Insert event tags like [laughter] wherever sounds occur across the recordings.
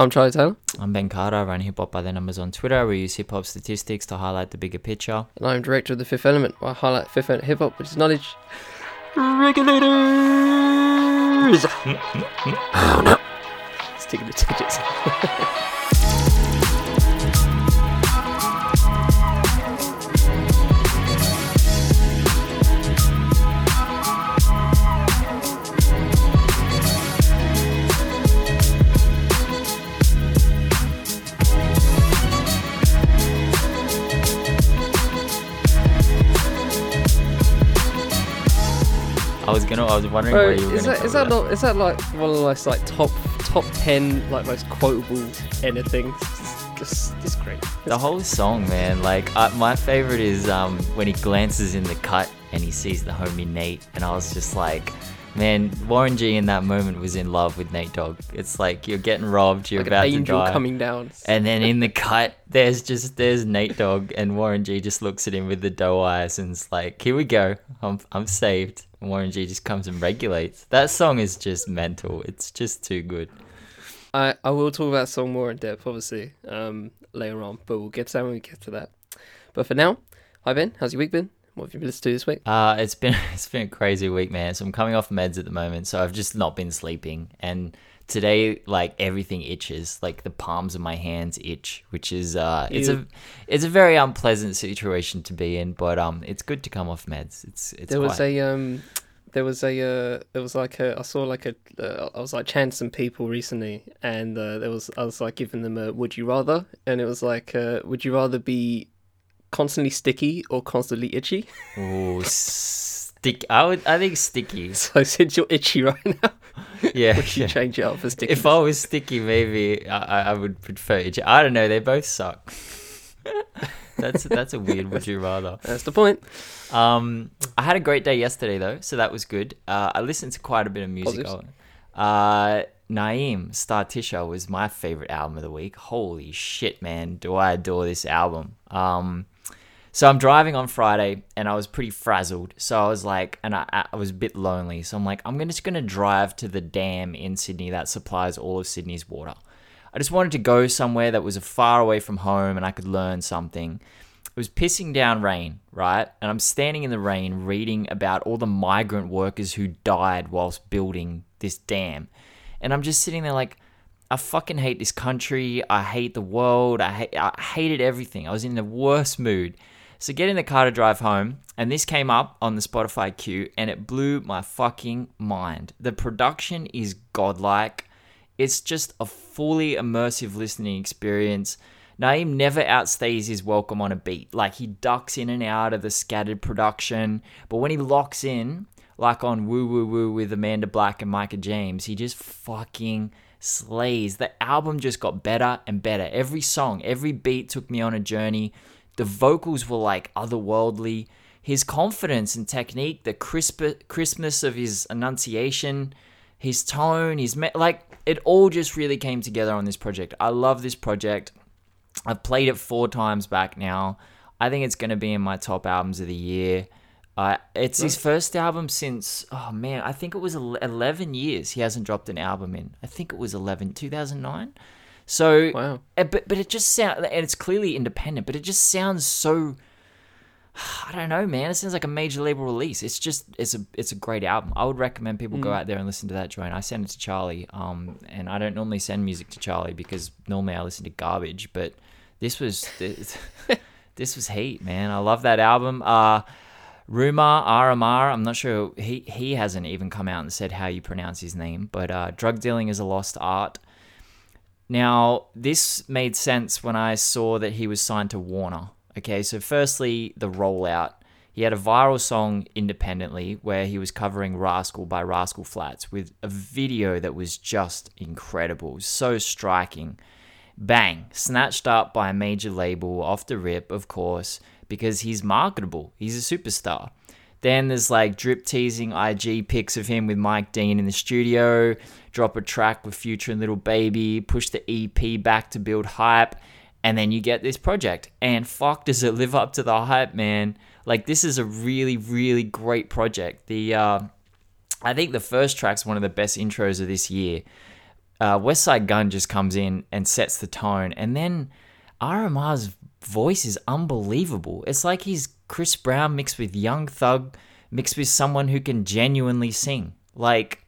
I'm Charlie Taylor, I'm Ben Carter. I run Hip Hop by the Numbers on Twitter. We use hip hop statistics to highlight the bigger picture. and I'm director of the Fifth Element. where I highlight Fifth Element hip hop, which is knowledge. Regulators! [laughs] Oh no! Sticking the digits. [laughs] I was gonna. I was wondering Bro, where you were is that is that not is that like one of the most like top top ten like most quotable anything? Just, just, great. The whole song, man. Like uh, my favorite is um when he glances in the cut and he sees the homie Nate, and I was just like. Man, Warren G in that moment was in love with Nate Dogg. It's like you're getting robbed, you're Like an about to angel die. coming down. And then in the cut, there's just there's Nate Dogg and Warren G just looks at him with the doe eyes and it's like, here we go, I'm I'm saved. And Warren G just comes and regulates. That song is just mental. It's just too good. I, I will talk about that song more in depth, obviously, um, later on, but we'll get to that when we get to that. But for now, hi Ben, how's your week been? What have you been listening to this week? Uh, it's been [laughs] it's been a crazy week, man. So I'm coming off meds at the moment, so I've just not been sleeping. And today, like everything itches, like the palms of my hands itch, which is uh, it's a it's a very unpleasant situation to be in. But um, it's good to come off meds. It's it's there was a um, there was a uh, there was like a I saw like a uh, I was like chatting some people recently, and uh, there was I was like giving them a would you rather, and it was like uh, would you rather be constantly sticky or constantly itchy? Ooh, stick. I would. I think sticky. [laughs] So since you're itchy right now, [laughs] Yeah. would you yeah. change it up for sticky? If I was sticky, maybe I, I- would prefer it. I don't know. They both suck. [laughs] that's that's a weird. Would you rather? That's the point. Um, I had a great day yesterday though, so that was good. Uh, I listened to quite a bit of music. Uh, Naeem Startisha was my favorite album of the week. Holy shit, man! Do I adore this album? Um, so I'm driving on Friday and I was pretty frazzled. So I was like, and I, I was a bit lonely. So I'm like, I'm just gonna drive to the dam in Sydney that supplies all of Sydney's water. I just wanted to go somewhere that was far away from home and I could learn something. It was pissing down rain, right? And I'm standing in the rain reading about all the migrant workers who died whilst building this dam. And I'm just sitting there like, I fucking hate this country. I hate the world. I, I hated everything. I was in the worst mood. So get in the car to drive home, and this came up on the Spotify queue, and it blew my fucking mind. The production is godlike. It's just a fully immersive listening experience. Naeem never outstays his welcome on a beat. Like he ducks in and out of the scattered production, but when he locks in, like on Woo Woo Woo with Amanda Blank and Micah James, he just fucking slays. The album just got better and better. Every song, every beat took me on a journey. The vocals were like otherworldly. His confidence and technique, the crisp crispness of his enunciation, his tone, his me- like it all just really came together on this project. I love this project. I've played it four times back now. I think it's going to be in my top albums of the year. Uh, it's his first album since, oh man, I think it was 11 years he hasn't dropped an album in. I think it was 11, 2009. So, Wow. uh, but, but it just sounds, and it's clearly independent, but it just sounds so, [sighs] I don't know, man. It sounds like a major label release. It's just, it's a, it's a great album. I would recommend people go out there and listen to that joint. I sent it to Charlie, um, and I don't normally send music to Charlie because normally I listen to garbage, but this was, this, [laughs] this was heat, man. I love that album. Uh, Rumar RMR, I'm not sure, he, he hasn't even come out and said how you pronounce his name, but uh, Drug Dealing is a Lost Art. Now, this made sense when I saw that he was signed to Warner. Okay, so firstly, the rollout. He had a viral song independently where he was covering Rascal by Rascal Flatts with a video that was just incredible, so striking. Bang, snatched up by a major label off the rip, of course, because he's marketable. He's a superstar. Then there's like drip teasing IG pics of him with Mike Dean in the studio, drop a track with Future and Lil Baby, push the EP back to build hype, and then you get this project. And fuck, does it live up to the hype, man? Like this is a really, really great project. The uh, I think the first track's one of the best intros of this year. uh, Westside Gunn just comes in and sets the tone, and then RMR's voice is unbelievable. It's like he's Chris Brown mixed with Young Thug, mixed with someone who can genuinely sing. Like,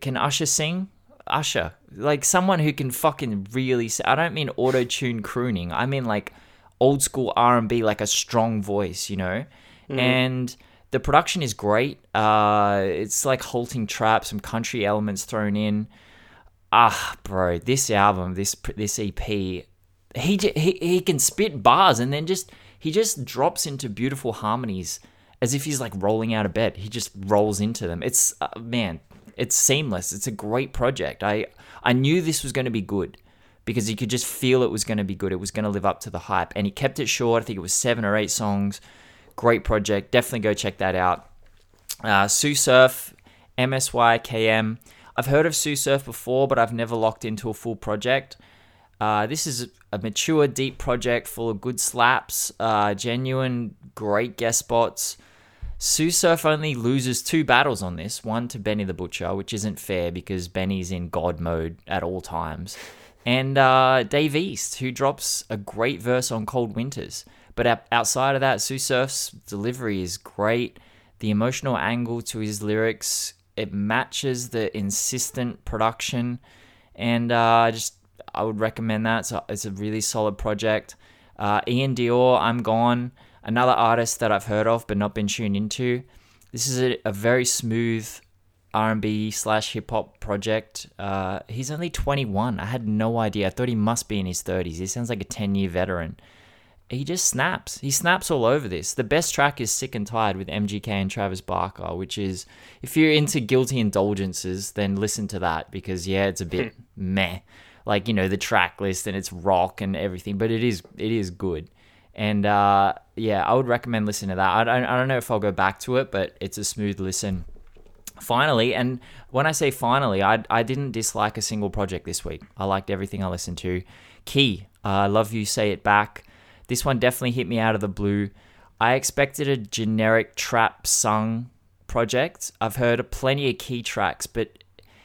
can Usher sing? Usher, like someone who can fucking really. Sing. I don't mean auto tune crooning. I mean like old school R and B, like a strong voice, you know. Mm. And the production is great. Uh, it's like halting trap, some country elements thrown in. Ah, bro, this album, this this EP, he he he can spit bars and then just he just drops into beautiful harmonies as if he's like rolling out of bed. He just rolls into them. It's uh, man, it's seamless. It's a great project. I I knew this was going to be good because you could just feel it was going to be good. It was going to live up to the hype, and he kept it short. I think it was seven or eight songs. Great project. Definitely go check that out. Uh, Sue Surf, MSYKM. I've heard of Sue Surf before, but I've never locked into a full project. Uh, this is a mature, deep project full of good slaps, uh, genuine, great guest spots. Sue Surf only loses two battles on this one to Benny the Butcher, which isn't fair because Benny's in God mode at all times, and uh, Dave East, who drops a great verse on Cold Winters. But outside of that, Sue Surf's delivery is great. The emotional angle to his lyrics it matches the insistent production, and uh, just I would recommend that. So it's a really solid project. Uh, Iann Dior, I'm gone another artist that I've heard of but not been tuned into. This is a, a very smooth R&B slash hip hop project. Uh, he's only 21. I had no idea. I thought he must be in his 30s. He sounds like a 10 year veteran. He just snaps. He snaps all over this. The best track is Sick and Tired with MGK and Travis Barker, which is, if you're into guilty indulgences, then listen to that because, yeah, it's a bit [laughs] meh. Like, you know, the track list and it's rock and everything, but it is it is good. And uh, yeah, I would recommend listening to that. I don't, I don't know if I'll go back to it, but it's a smooth listen. Finally, and when I say finally, I, I didn't dislike a single project this week. I liked everything I listened to. Key, I uh, love you, say it back. This one definitely hit me out of the blue. I expected a generic trap sung project. I've heard plenty of key tracks, but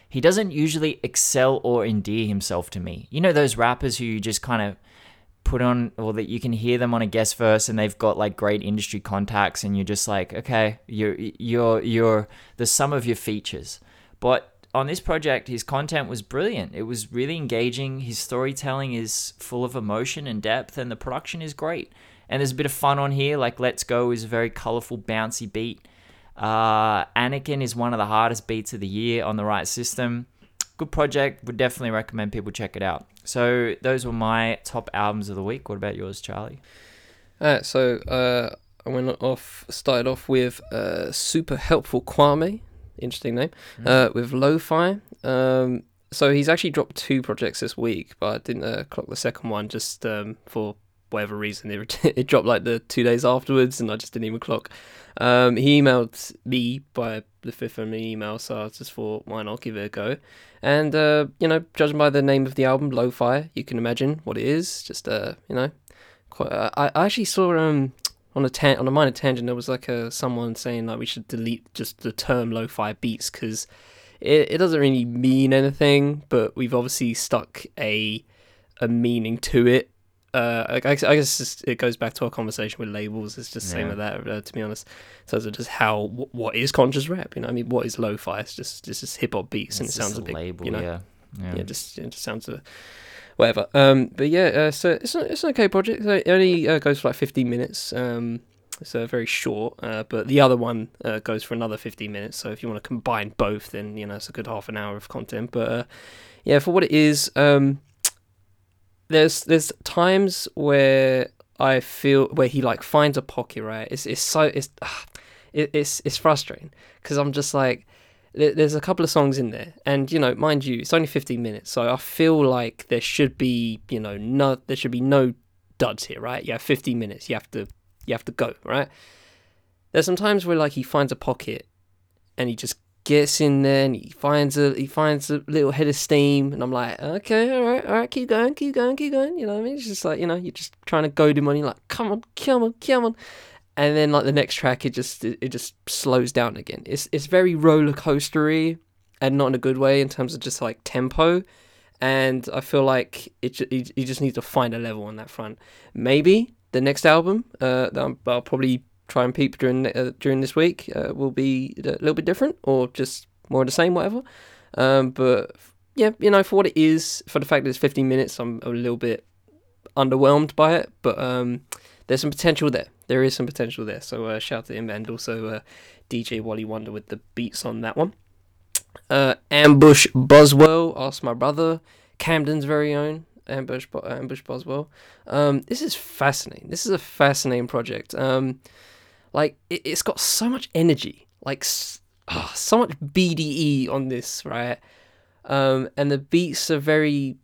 he doesn't usually excel or endear himself to me. You know those rappers who you just kind of put on or that you can hear them on a guest verse and they've got like great industry contacts and you're just like okay you're you're you're the sum of your features. But on this project his content was brilliant. It was really engaging. His storytelling is full of emotion and depth and the production is great. And there's a bit of fun on here like let's go is a very colorful bouncy beat. Uh, anakin is one of the hardest beats of the year on the right system good project would definitely recommend people check it out so those were my top albums of the week. What about yours, Charlie? Alright, so uh, I went off, started off with uh, Super Helpful Kwame, interesting name, mm. uh, with Lo-Fi. Um, so he's actually dropped two projects this week, but I didn't uh, clock the second one just um, for whatever reason. [laughs] It, dropped like the two days afterwards, and I just didn't even clock. Um, he emailed me by the fifth of an email, so I just thought, why not give it a go? And uh, you know, judging by the name of the album, Lo-Fi, you can imagine what it is. Just uh, you know, quite. Uh, I, I actually saw um on a on a minor tangent there was like a someone saying like we should delete just the term lo-fi beats because it, it doesn't really mean anything, but we've obviously stuck a a meaning to it uh, I, I guess it goes back to our conversation with labels. It's just the yeah. same with that, uh, to be honest. So it's just how what is conscious rap? You know, I mean, what is lo-fi? It's just just, just hip hop beats, it's and it sounds a bit, label, you know, yeah, yeah, yeah just it just sounds a whatever. Um, but yeah, uh, so it's a, it's an okay project. It only uh, goes for like 15 minutes. Um, it's uh, very short, uh, but the other one uh, goes for another 15 minutes. So if you want to combine both, then you know it's a good half an hour of content. But uh, yeah, for what it is, um, there's there's times where I feel where he like finds a pocket right. It's it's so it's uh, it, it's it's frustrating because I'm just like there's a couple of songs in there and you know mind you it's only 15 minutes so i feel like there should be you know no there should be no duds here right you have 15 minutes you have to you have to go right there's some times where like he finds a pocket and he just gets in there and he finds a he finds a little head of steam and I'm like, okay, all right, all right, keep going, keep going, keep going. You know what I mean? It's just like, you know, you're just trying to goad him on, you're like, come on, come on, come on. And then like the next track it just it, it just slows down again. It's it's very roller coastery. and not in a good way in terms of just like tempo. And I feel like it he, he just needs to find a level on that front. Maybe the next album uh, that I'll probably try and peep during the, uh, during this week uh, will be a little bit different or just more of the same, whatever. Um, but yeah, you know, for what it is, for the fact that it's 15 minutes, I'm a little bit underwhelmed by it. But um, there's some potential there. There is some potential there. So uh, shout out to him and also uh, DJ Wally Wonder with the beats on that one. Uh, Ambush Buzzworl, ask my brother, Camden's very own Ambush Ambush Buzzworl. Um, this is fascinating. This is a fascinating project. Um, like it, it's got so much energy, like ah, so much BDE on this, right? Um, and the beats are very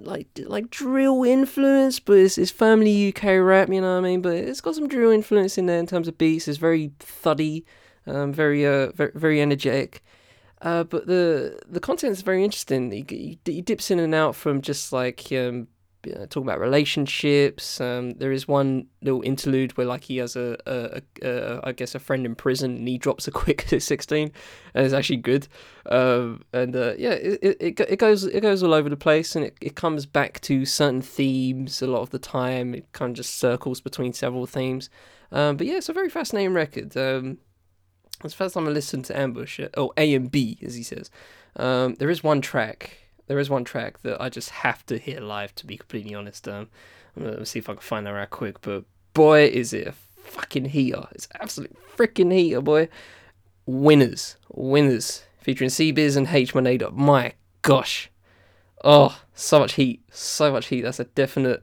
like like drill influence, but it's, it's firmly UK rap, you know what I mean? But it's got some drill influence in there in terms of beats. It's very thuddy, um, very uh, very, very energetic. Uh, but the the content is very interesting. He, he, he dips in and out from just like um, know, talking about relationships. Um, there is one little interlude where like he has a, a, a, a I guess a friend in prison and he drops a quick [laughs] sixteen, and it's actually good. Um, and uh, yeah, it, it, it goes it goes all over the place, and it, it comes back to certain themes a lot of the time. It kind of just circles between several themes. Um, but yeah, it's a very fascinating record. Um, it's the first time I listened to Ambush, uh, or A and B, as he says. Um, there is one track. There is one track that I just have to hear live. To be completely honest, um, I'm gonna see if I can find that right quick. But boy, is it a fucking heater! It's absolute freaking heater, boy. Winners, winners, featuring CBiz and H Monado. My gosh, oh, so much heat, so much heat. That's a definite.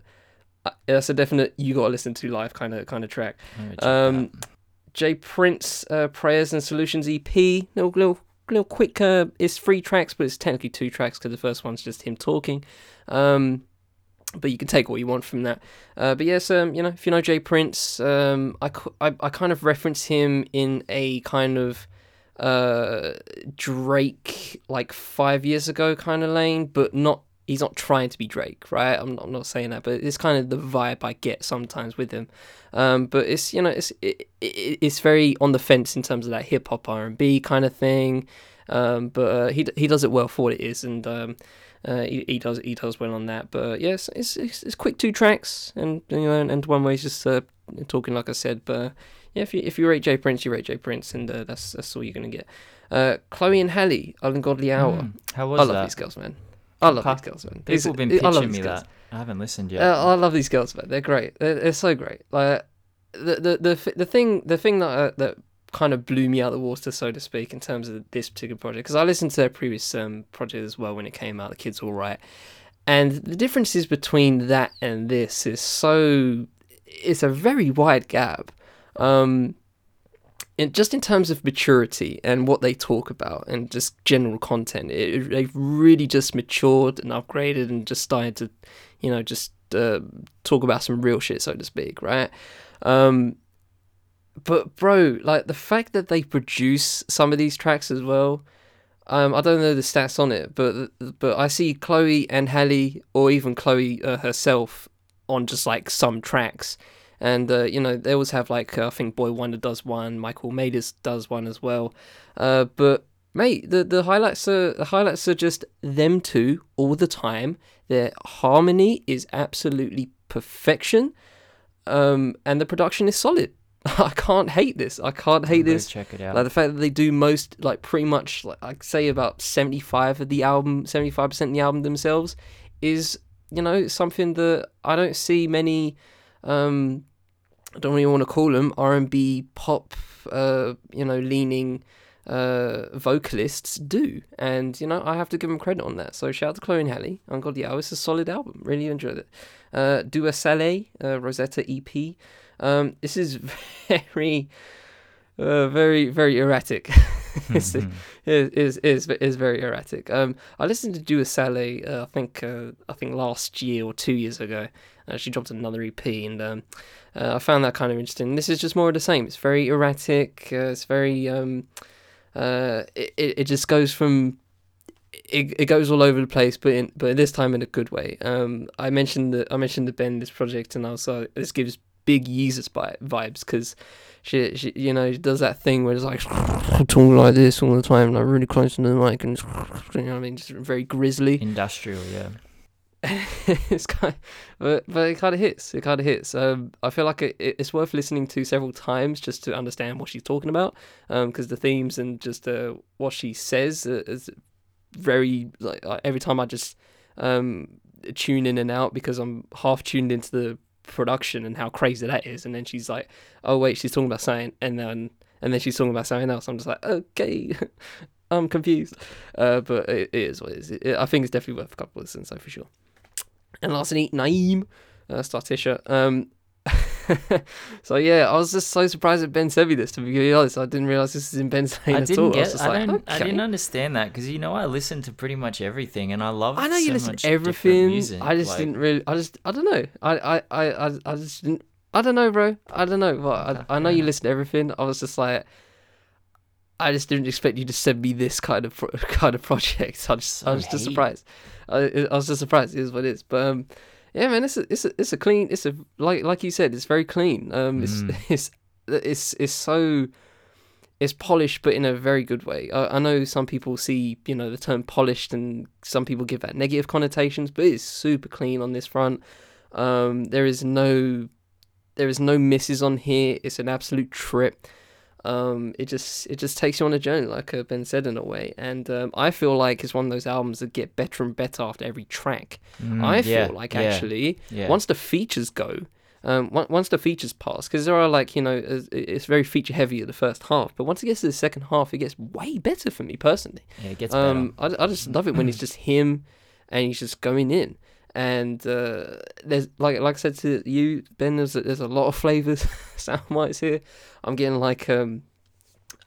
uh, That's a definite. You gotta listen to live kind of kind of track. I'm gonna check that Um, out. Jay Prince uh, Prayers and Solutions EP. Little little little quick. Uh, it's three tracks, but it's technically two tracks because the first one's just him talking. Um, but you can take what you want from that. Uh, but yes, um, you know, if you know Jay Prince, um, I, I, I kind of reference him in a kind of uh, Drake like five years ago kind of lane, but not. He's not trying to be Drake, right? I'm not, I'm not saying that, but it's kind of the vibe I get sometimes with him. Um, but it's you know it's it, it, it's very on the fence in terms of that hip hop R and B kind of thing. Um, but uh, he he does it well for what it is, and um, uh, he, he does he does well on that. But yes, it's, it's it's quick two tracks, and you know, and, and one way is just uh, talking like I said. But yeah, if you if you rate Jay Prince, you rate Jay Prince, and uh, that's that's all you're gonna get. Uh, Chloe and Halle, Ungodly Hour. Mm, how I was love that? these girls, man. I love these girls, man. People have been pitching me girls. that. I haven't listened yet. Uh, I love these girls, man. They're great. They're, they're so great. Like the the the the thing the thing that uh, that kind of blew me out of the water, so to speak, in terms of this particular project, because I listened to their previous um, project as well when it came out. The kids all right, and the differences between that and this is so it's a very wide gap. Um, in, just in terms of maturity and what they talk about and just general content, it, they've really just matured and upgraded and just started to, you know, just uh, talk about some real shit, so to speak, right? Um, but bro, like the fact that they produce some of these tracks as well. Um, I don't know the stats on it, but but I see Chloe and Halle, or even Chloe uh, herself, on just like some tracks, and uh, you know they always have like uh, I think Boi-1da does one, Michael Madis does one as well. Uh, but mate, the the highlights are the highlights are just them two all the time. Their harmony is absolutely perfection, um, and the production is solid. [laughs] I can't hate this. I can't hate this. Check it out. Like the fact that they do most, like pretty much, like I'd say about seventy five of the album, seventy five percent of the album themselves, is you know something that I don't see many. Um, I don't really want to call them R and B pop, uh, you know, leaning uh, vocalists do, and you know I have to give them credit on that. So shout out to Chloe and Halle. On God, yeah, it's a solid album. Really enjoyed it. Uh, Dua Saleh, uh, Rosetta EP. Um, this is [laughs] very, uh, very, very erratic. [laughs] it's, Mhm. is, is is is very erratic. Um, I listened to Dua Saleh. Uh, I think uh, I think last year or two years ago. Uh, she dropped another EP, and um, uh, I found that kind of interesting. This is just more of the same. It's very erratic. Uh, it's very um, uh, it it just goes from. It, it goes all over the place, but in, but this time in a good way. Um, I mentioned that I mentioned the Ben this project, and also this gives big Yeezus vi- vibes because she, she, you know, she does that thing where it's like [laughs] talking like this all the time, like really close to the mic, and [laughs] you know what I mean, just very grizzly. Industrial, yeah. [laughs] it's kind, of, but but it kind of hits. It kind of hits. Um, I feel like it, it's worth listening to several times just to understand what she's talking about. Um, because the themes and just uh what she says is very like every time I just um tune in and out because I'm half tuned into the production and how crazy that is, and then she's like, oh wait, she's talking about something, and then and then she's talking about something else. I'm just like, okay. [laughs] I'm confused, uh, but it, it is what it is. It, I think it's definitely worth a couple of listens, so for sure. And lastly, Naeem, uh, Startisha. Um, [laughs] so yeah, I was just so surprised that Ben sent me this. To be honest, I didn't realize this is in Ben's name I at all. I was get. just I, like, don't, I okay. didn't understand that because you know I listen to pretty much everything and I love. I know you so listen to everything. music, I just like- didn't really. I just. I don't know. I. I. I. I, I just didn't. I don't know, bro. I don't know. But I, I know you listen to everything. I was just like. I just didn't expect you to send me this kind of pro- [laughs] kind of project. I just, I was just surprised. I, I was just surprised. It is what it is. But um, yeah, man, it's a, it's a, it's a clean. It's a like like you said, it's very clean. Um, it's Mm. [laughs] it's it's it's so it's polished, but in a very good way. I, I know some people see you know the term polished, and some people give that negative connotations, but it's super clean on this front. Um, there is no there is no misses on here. It's an absolute trip. Um, it just it just takes you on a journey, like uh, Ben said in a way, and um, I feel like it's one of those albums that get better and better after every track. Mm, I yeah, feel like yeah, actually yeah. once the features go, um, on- once the features pass, because there are like you know it's- it's very feature heavy at the first half, but once it gets to the second half, it gets way better for me personally. yeah, it gets Um, I, I just love it when it's just him, and he's just going in. And uh, there's like like I said to you, Ben. There's a, there's a lot of flavors, [laughs] sound bites here. I'm getting like um,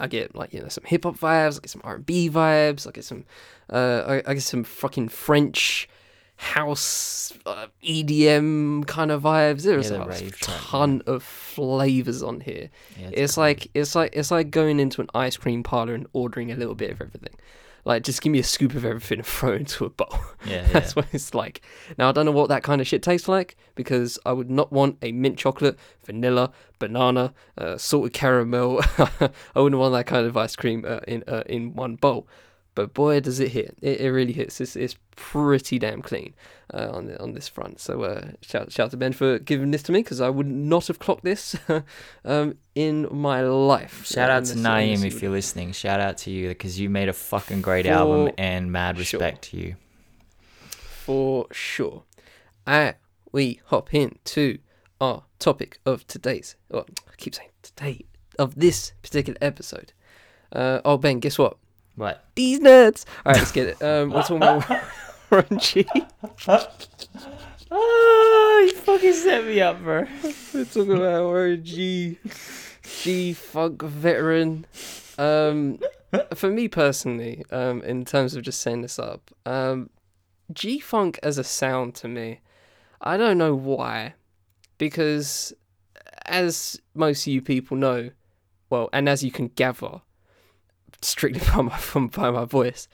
I get like you know some hip hop vibes, I get some R and B vibes, I get some uh, I, I get some fucking French house uh, EDM kind of vibes. There's Yeah, a rave ton of flavors on here. Yeah, it's like it's like it's like going into an ice cream parlor and ordering a little bit of everything. Like just give me a scoop of everything and throw it into a bowl. yeah, [laughs] yeah. That's what it's like. Now I don't know what that kind of shit tastes like because I would not want a mint chocolate, vanilla, banana, uh, salted caramel. [laughs] I wouldn't want that kind of ice cream uh, in uh, in one bowl. But boy, does it hit! It, it really hits. It's, it's pretty damn clean uh, on the, on this front. So uh, shout shout to Ben for giving this to me because I would not have clocked this [laughs] um, in my life. Shout out to Naeem if you're listening. Shout out to you because you made a fucking great For album and mad sure. respect to you. for sure. And we hop into our topic of today's. Well, I keep saying today of this particular episode. Uh, oh Ben, guess what? What? These nerds. All right, let's get it. [laughs] Um, we're talking about Warren G. Oh, you fucking set me up, bro. We're talking about Orangey, G Funk veteran. Um, for me personally, um, in terms of just setting this up, um, G Funk as a sound to me, I don't know why, because as most of you people know, well, and as you can gather, strictly [laughs] by my from by my voice,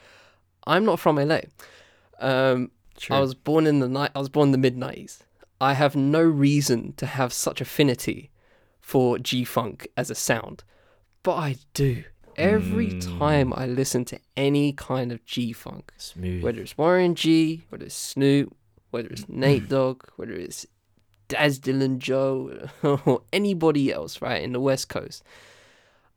I'm not from LA. Um. I was born in the night. I was born in the mid nineties. I have no reason to have such affinity for G Funk as a sound, but I do. Every Mm. time I listen to any kind of G Funk, whether it's Warren G, whether it's Snoop, whether it's [clears throat] Nate Dogg, whether it's Daz Dillinger, [laughs] or anybody else, right, in the West Coast,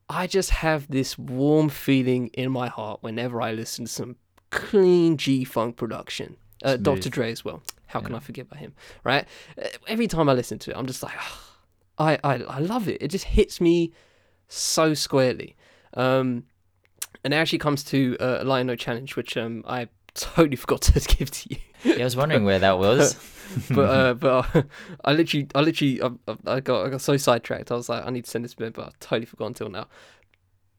I just have this warm feeling in my heart whenever I listen to some clean G Funk production. Uh, Dr. Dre as well. How can I forget about him, right? Uh, Every time I listen to it, I'm just like, I, I, I love it. It just hits me so squarely. Um, and it actually comes to uh, Lion No Challenge, which um, I totally [laughs] forgot to give to you. Yeah, I was wondering where that was. [laughs] but uh, but uh, [laughs] I literally, I literally, I, I- got, I got so sidetracked. I was like, I need to send this to but I totally forgot until now.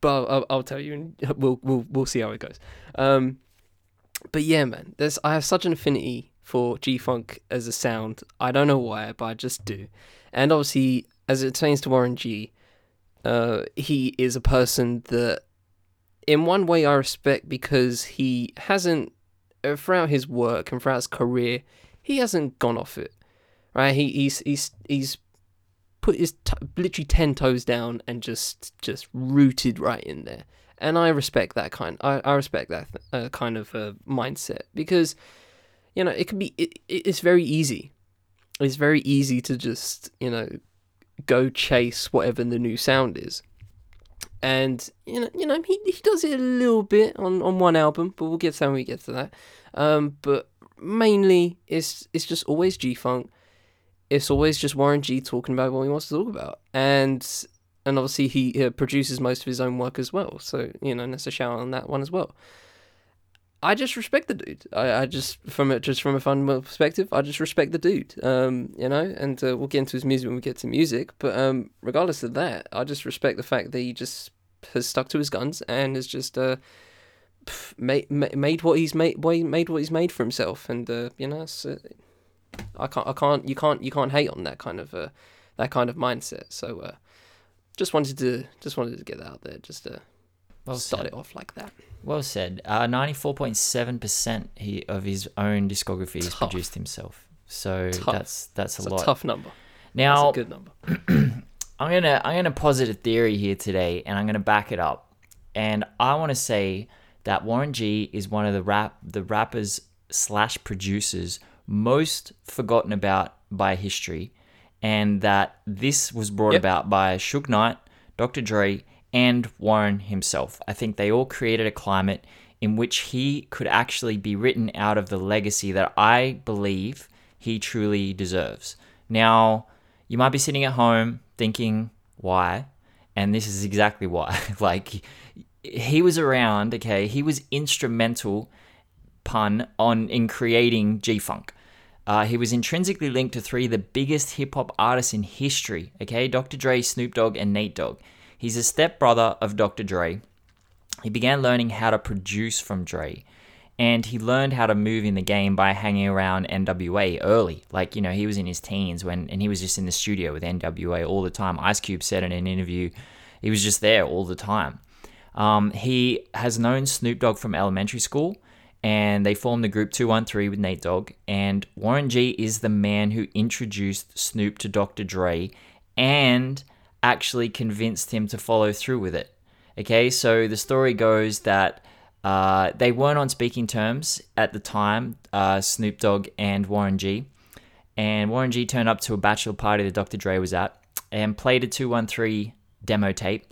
But I'll, I'll, tell you, and we'll, we'll, we'll see how it goes. Um, but yeah, man, there's, I have such an affinity for G Funk as a sound. I don't know why, but I just do. And obviously, as it pertains to Warren G, uh, he is a person that, in one way, I respect because he hasn't, throughout his work and throughout his career, he hasn't gone off it, right? He, he's he's he's put his t- literally ten toes down and just just rooted right in there. And I respect that kind. I, I respect that uh, kind of uh, mindset because, you know, it can be. It, it's very easy. It's very easy to just you know, go chase whatever the new sound is. And you know, you know, he, he does it a little bit on, on one album, but we'll get to when we get to that. Um, but mainly, it's it's just always G Funk it's always just Warren G talking about what he wants to talk about, and and obviously he uh, produces most of his own work as well. So you know, that's a shout on that one as well. I just respect the dude. I, I just from it just from a fundamental perspective, I just respect the dude. Um, you know, and uh, we'll get into his music when we get to music. But um, regardless of that, I just respect the fact that he just has stuck to his guns and has just uh, made made what he's made made what he's made for himself. And uh, you know, so I can't, I can't, you can't, you can't hate on that kind of, uh, that kind of mindset. So, uh, just wanted to, just wanted to get that out there, just to well start said. it off like that. Well said. Uh, ninety-four point seven percent he, of his own discography is produced himself. So tough. that's that's a it's lot. A tough number. Now, that's a good number. [clears throat] I'm gonna I'm gonna posit a theory here today, and I'm gonna back it up. And I want to say that Warren G is one of the rap the rappers slash producers most forgotten about by history, and that this was brought yep. about by Suge Knight, Dr. Dre, and Warren himself. I think they all created a climate in which he could actually be written out of the legacy that I believe he truly deserves. Now, you might be sitting at home thinking, why? And this is exactly why. [laughs] like, he was around, okay? He was instrumental, pun, on in creating G Funk. Uh, he was intrinsically linked to three of the biggest hip hop artists in history, okay? Dr. Dre, Snoop Dogg, and Nate Dogg. He's a stepbrother of Dr. Dre. He began learning how to produce from Dre. And he learned how to move in the game by hanging around NWA early. Like, you know, he was in his teens when, and he was just in the studio with NWA all the time. Ice Cube said in an interview, he was just there all the time. Um, he has known Snoop Dogg from elementary school and they formed the group 213 with Nate Dogg. And Warren G is the man who introduced Snoop to Dr. Dre and actually convinced him to follow through with it. Okay, so the story goes that uh, they weren't on speaking terms at the time, uh, Snoop Dogg and Warren G. And Warren G turned up to a bachelor party that Dr. Dre was at and played a 213 demo tape.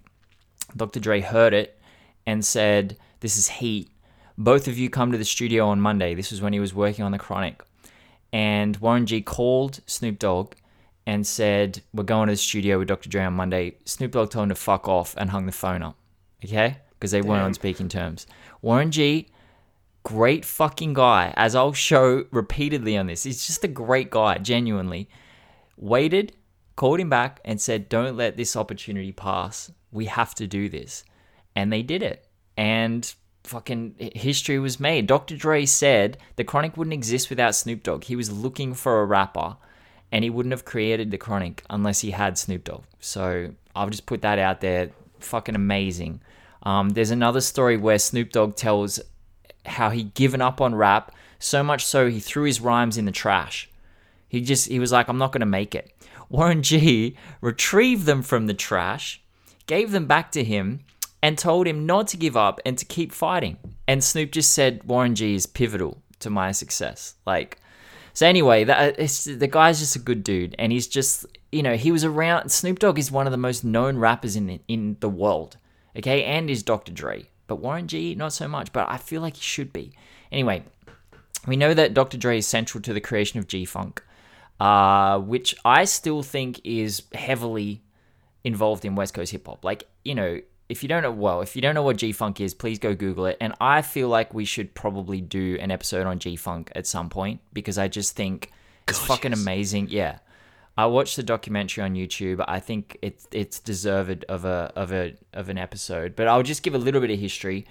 Dr. Dre heard it and said, This is heat both of you come to the studio on Monday. This was when he was working on the Chronic. And Warren G called Snoop Dogg and said, We're going to the studio with Dr. Dre on Monday. Snoop Dogg told him to fuck off and hung the phone up. Okay? Because they Damn. weren't on speaking terms. Warren G, great fucking guy, as I'll show repeatedly on this. He's just a great guy, genuinely. Waited, called him back, and said, Don't let this opportunity pass. We have to do this. And they did it. And fucking history was made. Dr. Dre said the Chronic wouldn't exist without Snoop Dogg. He was looking for a rapper and he wouldn't have created the Chronic unless he had Snoop Dogg. So I'll just put that out there. Fucking amazing. Um, there's another story where Snoop Dogg tells how he given up on rap so much so he threw his rhymes in the trash. He just he was like, I'm not gonna make it. Warren G [laughs] retrieved them from the trash, gave them back to him, and told him not to give up and to keep fighting. And Snoop just said Warren G is pivotal to my success. Like, so anyway, that the guy's just a good dude, and he's just you know he was around. Snoop Dogg is one of the most known rappers in in the world, okay, and is Dr. Dre. But Warren G, not so much. But I feel like he should be. Anyway, we know that Dr. Dre is central to the creation of G Funk, uh, which I still think is heavily involved in West Coast hip hop. Like you know, if you don't know, well, if you don't know what G Funk is, please go Google it. And I feel like we should probably do an episode on G Funk at some point because I just think it's fucking amazing. Yeah. I watched the documentary on YouTube. I think it's it's deserved of a of a of an episode. But I'll just give a little bit of history.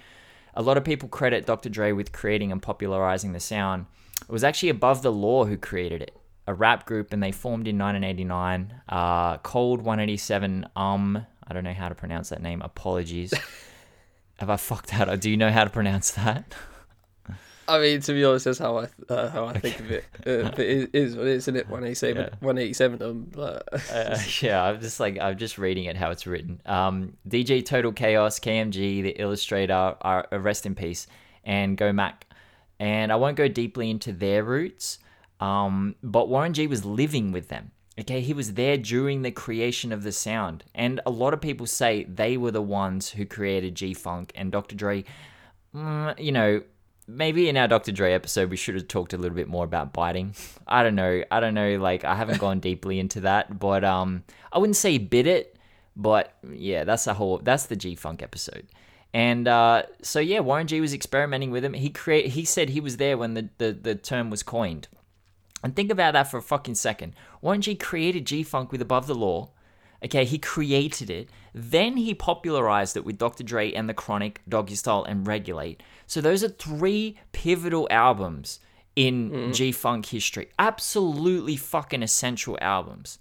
A lot of people credit Dr. Dre with creating and popularizing the sound. It was actually Above the Law who created it, a rap group, and they formed in 1989. Uh, Cold 187 Um I don't know how to pronounce that name. Apologies. [laughs] Have I fucked that? Do you know how to pronounce that? I mean, to be honest, that's how I uh, how I think of it. Uh, but it is what it is, isn't it? One eighty seven, Yeah. one eighty seven. Um, like, [laughs] uh, yeah, I'm just like I'm just reading it how it's written. Um, DJ Total Chaos, KMG, the illustrator, are uh, rest in peace, and Go Mack. And I won't go deeply into their roots, um, but Warren G was living with them. Okay, he was there during the creation of the sound, and a lot of people say they were the ones who created G Funk and Dr. Dre. Mm, you know, maybe in our Dr. Dre episode we should have talked a little bit more about biting. [laughs] I don't know. I don't know. Like I haven't gone deeply into that, but um, I wouldn't say bit it, but yeah, that's the whole. That's the G Funk episode. And uh, so yeah, Warren G was experimenting with him. He create. He said he was there when the, the, the term was coined. And think about that for a fucking second. Warren G created G Funk with Above the Law. Okay, he created it. Then he popularized it with Dr. Dre and The Chronic, Doggy Style, and Regulate. So those are three pivotal albums in G Funk history. Absolutely fucking essential albums.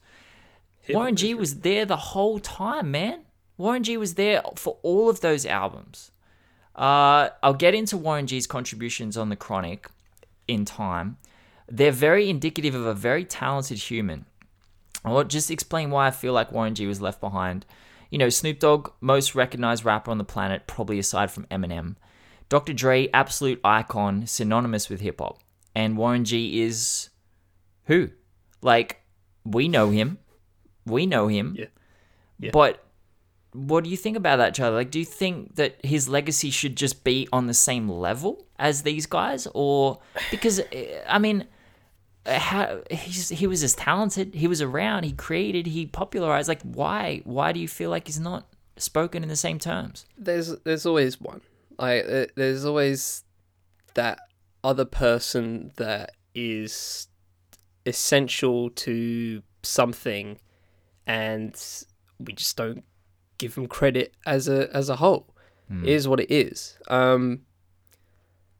Warren G was there the whole time, man. Warren G was there for all of those albums. Uh, I'll get into Warren G's contributions on The Chronic in time. They're very indicative of a very talented human. I'll just explain why I feel like Warren G was left behind. You know, Snoop Dogg, most recognized rapper on the planet, probably aside from Eminem. Dr. Dre, absolute icon, synonymous with hip hop. And Warren G is who? Like, we know him. We know him. Yeah. Yeah. But what do you think about that, Charlie? Like, do you think that his legacy should just be on the same level as these guys, or because eh, I mean, how he's he was as talented, he was around, he created, he popularized. Like, why? Why do you feel like he's not spoken in the same terms? there's there's always one. Like uh, there's always that other person that is essential to something, and we just don't give them credit as a as a whole. It is what it is. Um,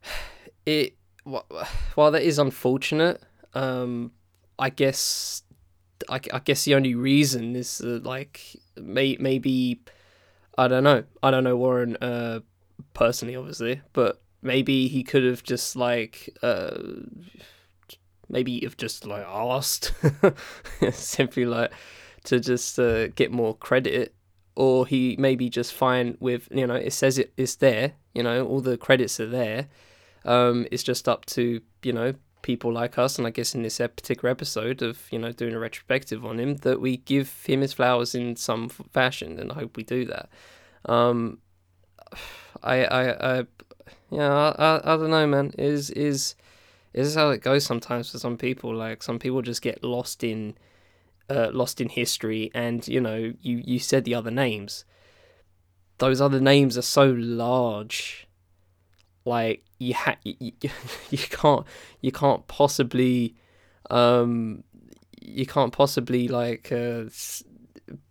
[sighs] it while that is unfortunate, um, I guess I, I guess the only reason is uh, like may, maybe I don't know. I don't know Warren uh, personally, obviously, but maybe he could have just like uh, maybe have just like asked [laughs] simply like to just uh, get more credit, or he maybe just fine with you know it says it is there. You know all the credits are there. Um, it's just up to you know people like us, and I guess in this particular episode of you know doing a retrospective on him, that we give him his flowers in some fashion, and I hope we do that. Um, [sighs] I, I, I, yeah, I, I, I don't know, man. Is is is how it goes sometimes for some people. Like some people just get lost in, uh, lost in history, and you know, you you said the other names. Those other names are so large. Like you ha- you, [laughs] you, can't you can't possibly, um, you can't possibly like uh,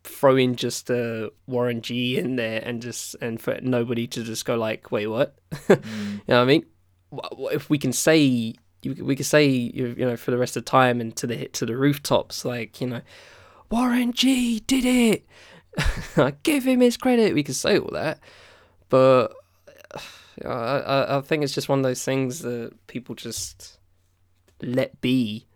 throw in just uh, Warren G in there and just and for nobody to just go like, wait, what? [laughs] you know what I mean? If we can say we can say you you know for the rest of the time and to the to the rooftops like you know Warren G did it. [laughs] Give him his credit. We can say all that, but I I- think it's just one of those things that people just let be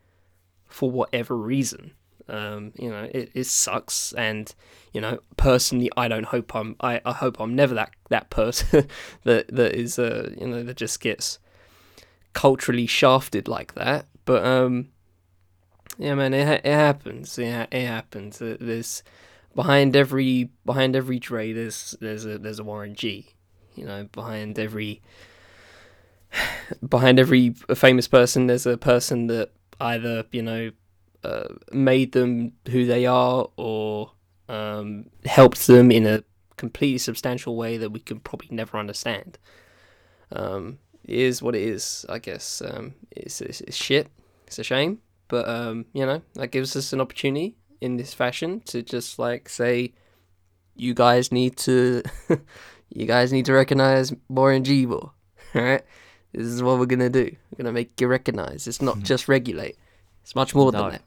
for whatever reason. Um, you know, it, it sucks, and you know, personally, I don't hope I'm. I, I hope I'm never that that person [laughs] that that is uh you know that just gets culturally shafted like that. But um, yeah, man, it it happens. Yeah, it happens. There's behind every behind every Dre, there's there's a there's a Warren G. You know, behind every behind every famous person, there's a person that either you know uh, made them who they are or um, helped them in a completely substantial way that we can probably never understand. Um, it is what it is, I guess. Um, it's, it's, it's shit. It's a shame, but um, you know that gives us an opportunity in this fashion to just like say, you guys need to, [laughs] you guys need to recognize Warren G. [laughs] More. All right, this is what we're gonna do. We're gonna make you recognize. It's not hmm. just regulate. It's much more No. than that.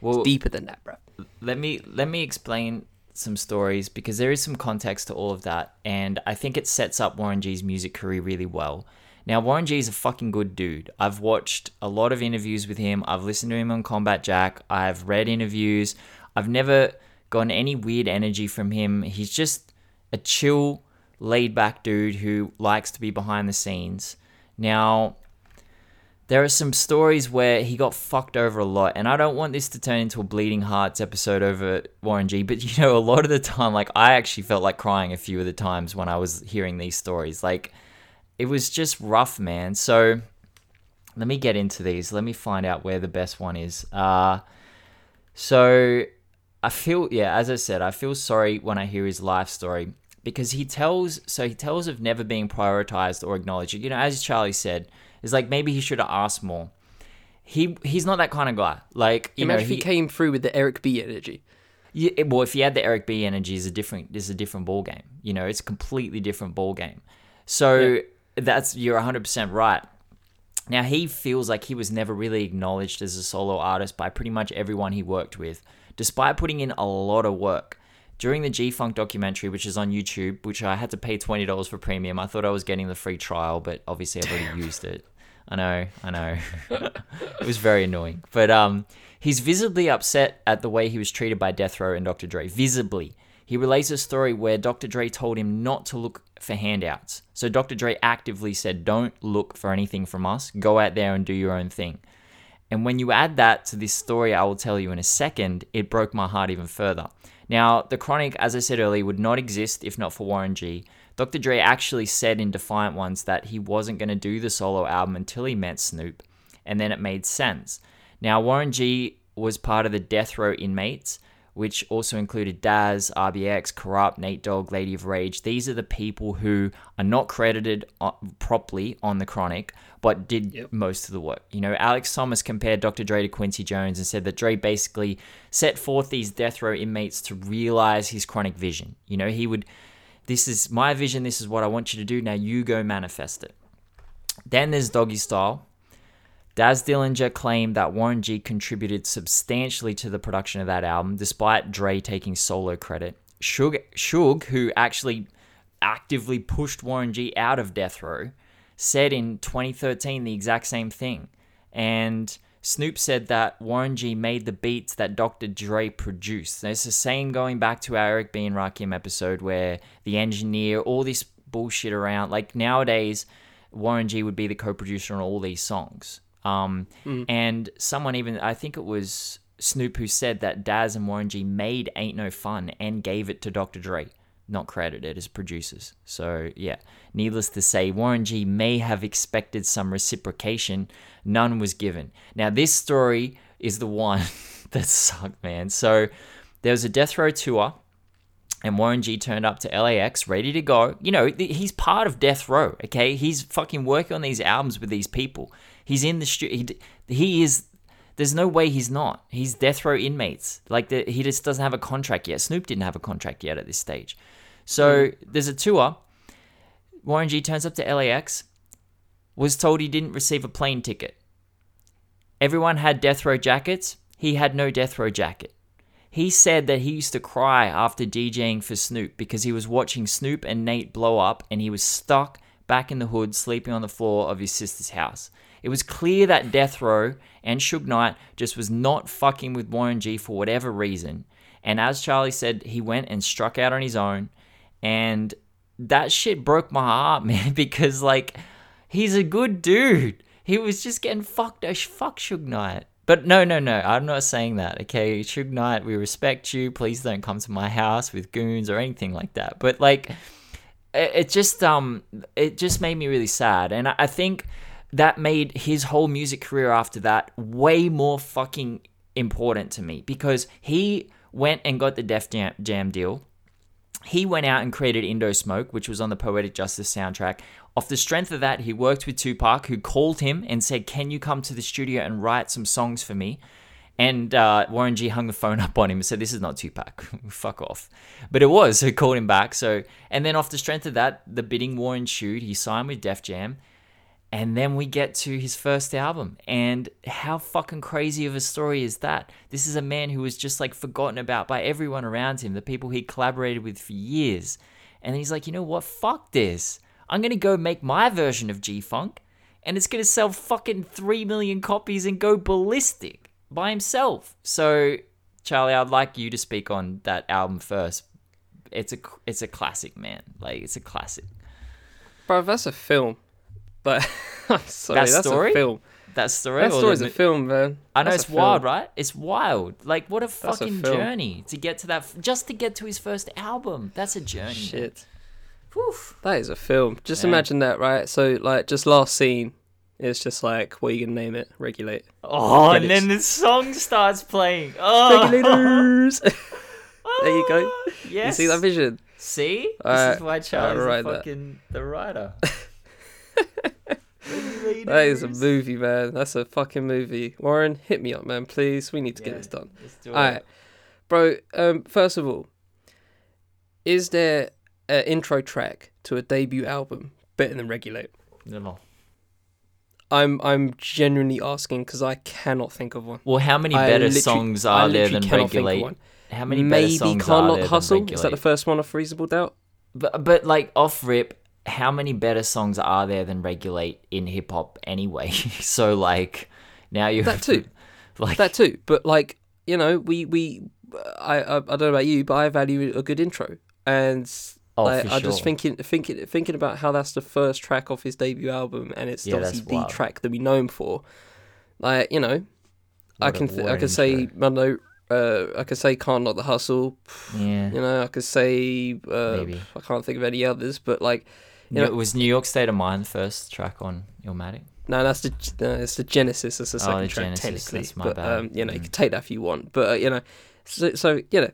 Well, It's deeper than that, bro. let me let me explain some stories because there is some context to all of that and i think it sets up warren g's music career really well Now, Warren G is a fucking good dude. I've watched a lot of interviews with him. I've listened to him on Combat Jack. I've read interviews. I've never gotten any weird energy from him. He's just a chill, laid back dude who likes to be behind the scenes. Now, there are some stories where he got fucked over a lot, and I don't want this to turn into a bleeding hearts episode over Warren G. But [laughs] you know, a lot of the time, like I actually felt like crying a few of the times when I was hearing these stories. Like it was just rough, man. So let me get into these. Let me find out where the best one is. Uh, so I feel, yeah, as I said, I feel sorry when I hear his life story because he tells, so he tells of never being prioritized or acknowledged. You know, as Charlie said it's like maybe he should have asked more. He he's not that kind of guy. Like you Imagine know, if he, he came through with the Eric B energy. Yeah, well, if he had the Eric B energy, is a different is a different ball game. You know, it's a completely different ball game. So Yeah. that's you're 100 percent right. Now he feels like he was never really acknowledged as a solo artist by pretty much everyone he worked with, despite putting in a lot of work. During the G Funk documentary, which is on YouTube, which I had to pay twenty dollars for premium, I thought I was getting the free trial, but obviously I've already used it. I know, I know. [laughs] it was very annoying. But um, he's visibly upset at the way he was treated by Death Row and Dr. Dre. Visibly. He relates a story where Dr. Dre told him not to look for handouts. So Dr. Dre actively said, Don't look for anything from us. Go out there and do your own thing. And when you add that to this story I will tell you in a second, it broke my heart even further. Now, The Chronic, as I said earlier, would not exist if not for Warren G. Dr. Dre actually said in Defiant Ones that he wasn't going to do the solo album until he met Snoop, and then it made sense. Now, Warren G was part of the Death Row inmates, which also included Daz, RBX, Kurupt, Nate Dogg, Lady of Rage. These are the people who are not credited uh, properly on The Chronic, but did Yep. most of the work. You know, Alex Thomas compared Dr. Dre to Quincy Jones and said that Dre basically set forth these death row inmates to realize his chronic vision. You know, he would, this is my vision, this is what I want you to do, now you go manifest it. Then there's Doggy Style. Daz Dillinger claimed that Warren G contributed substantially to the production of that album, despite Dre taking solo credit. Suge, Suge who actually actively pushed Warren G out of Death Row, said in 2013 the exact same thing. And Snoop said that Warren G made the beats that Dr. Dre produced. There's the same going back to our Eric B. and Rakim episode where the engineer, all this bullshit around. Like nowadays, Warren G would be the co producer on all these songs. Um, And someone even, I think it was Snoop who said that Daz and Warren G made Ain't No Fun and gave it to Dr. Dre, not credited as producers. So, yeah, needless to say, Warren G may have expected some reciprocation. None was given. Now, this story is the one [laughs] that sucked, man. So, there was a Death Row tour and Warren G turned up to LAX ready to go. You know, he's part of Death Row, okay? He's fucking working on these albums with these people. He's in the studio. He, he is. There's no way he's not. He's Death Row inmates. Like, the, he just doesn't have a contract yet. Snoop didn't have a contract yet at this stage. So, hmm. there's a tour. Warren G turns up to LAX, was told he didn't receive a plane ticket. Everyone had Death Row jackets. He had no Death Row jacket. He said that he used to cry after DJing for Snoop because he was watching Snoop and Nate blow up and he was stuck back in the hood sleeping on the floor of his sister's house. It was clear that Death Row and Suge Knight just was not fucking with Warren G for whatever reason. And as Charlie said, he went and struck out on his own. And that shit broke my heart, [laughs] man, because like he's a good dude. He was just getting fucked as fuck Suge Knight. But no, no, no, I'm not saying that. Okay, Suge Knight, we respect you. Please don't come to my house with goons or anything like that. But like, it, just um, it just made me really sad, and I, think that made his whole music career after that way more fucking important to me because he went and got the Def Jam deal he went out and created Indo Smoke, which was on the Poetic Justice soundtrack. Off the strength of that, he worked with Tupac, who called him and said, Can you come to the studio and write some songs for me? And uh, Warren G hung the phone [laughs] up on him and said, This is not Tupac. [laughs] Fuck off. But it was, so he called him back. So, and then off the strength of that, the bidding war ensued. He signed with Def Jam. And then we get to his first album. And how fucking crazy of a story is that? This is a man who was just like forgotten about by everyone around him, the people he collaborated with for years. And he's like, you know what? Fuck this. I'm gonna go make my version of G Funk, and it's gonna sell fucking three million copies and go ballistic by himself. So, Charlie, I'd like you to speak on that album first. It's a it's a classic, man. Like it's a classic. Bro, that's a film. But [laughs] I'm sorry, That that's story? a film. That story. That or story's the a film, man. I know That's it's wild, right? It's wild. Like what a a fucking film. journey to get to that. Just to get to his first album. That's a journey. Shit. Whew. That is a film. Just Yeah. imagine that, right? So, like, just last scene, it's just like, what are you gonna name it? Regulate. Oh, and then the song starts playing. [laughs] Oh, Regulators. [laughs] there you go. Yes. You ah, see that vision? See? This Alright, is why Charlie's write the that. fucking the writer. That is a movie, man. That's a fucking movie. Warren, hit me up, man, please. We need to get this done. Let's do it. All right, bro. Um, first of all, is there an intro track to a debut album better than Regulate? No. I'm I'm genuinely asking because I cannot think of one. Well, how many better songs are there literally than cannot think of Regulate? one. How many better Maybe songs Can't are Not there than Hustle. Is that the first one off Reasonable Doubt? But but like off rip, how many better songs are there than Regulate in hip hop anyway? [laughs] so like now you That too. like That too. But like you know, we we I I, I don't know about you, but I value a good intro, and Oh, I just sure. thinking thinking thinking about how that's the first track off his debut album, and it's Yeah, obviously the wild. track that we know him for. Like you know, I What a- can th- I an could say. I know. Uh, I could say "Can't Knock the Hustle." yeah. You know, I could say uh, Maybe. I can't think of any others, but like, you know- was New York State of Mind the first track on Illmatic? no, that's the no, it's the Genesis. That's the Oh, second the track, Genesis, technically. but bad. um, you know, you Mm. can take that if you want. But uh, you know, so so you know,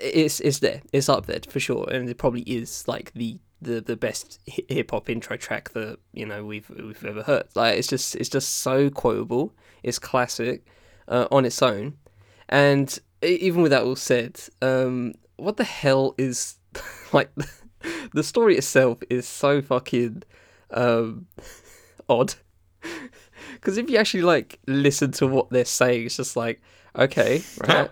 it's it's there. It's up there for sure, and it probably is like the the, the best hip hop intro track that you know we've we've ever heard. Like it's just it's just so quotable. It's classic uh, on its own, and even with that all said, um, what the hell is [laughs] like [laughs] the story itself is so fucking um, odd. [laughs] Because if you actually like listen to what they're saying, it's just like okay, [laughs] right.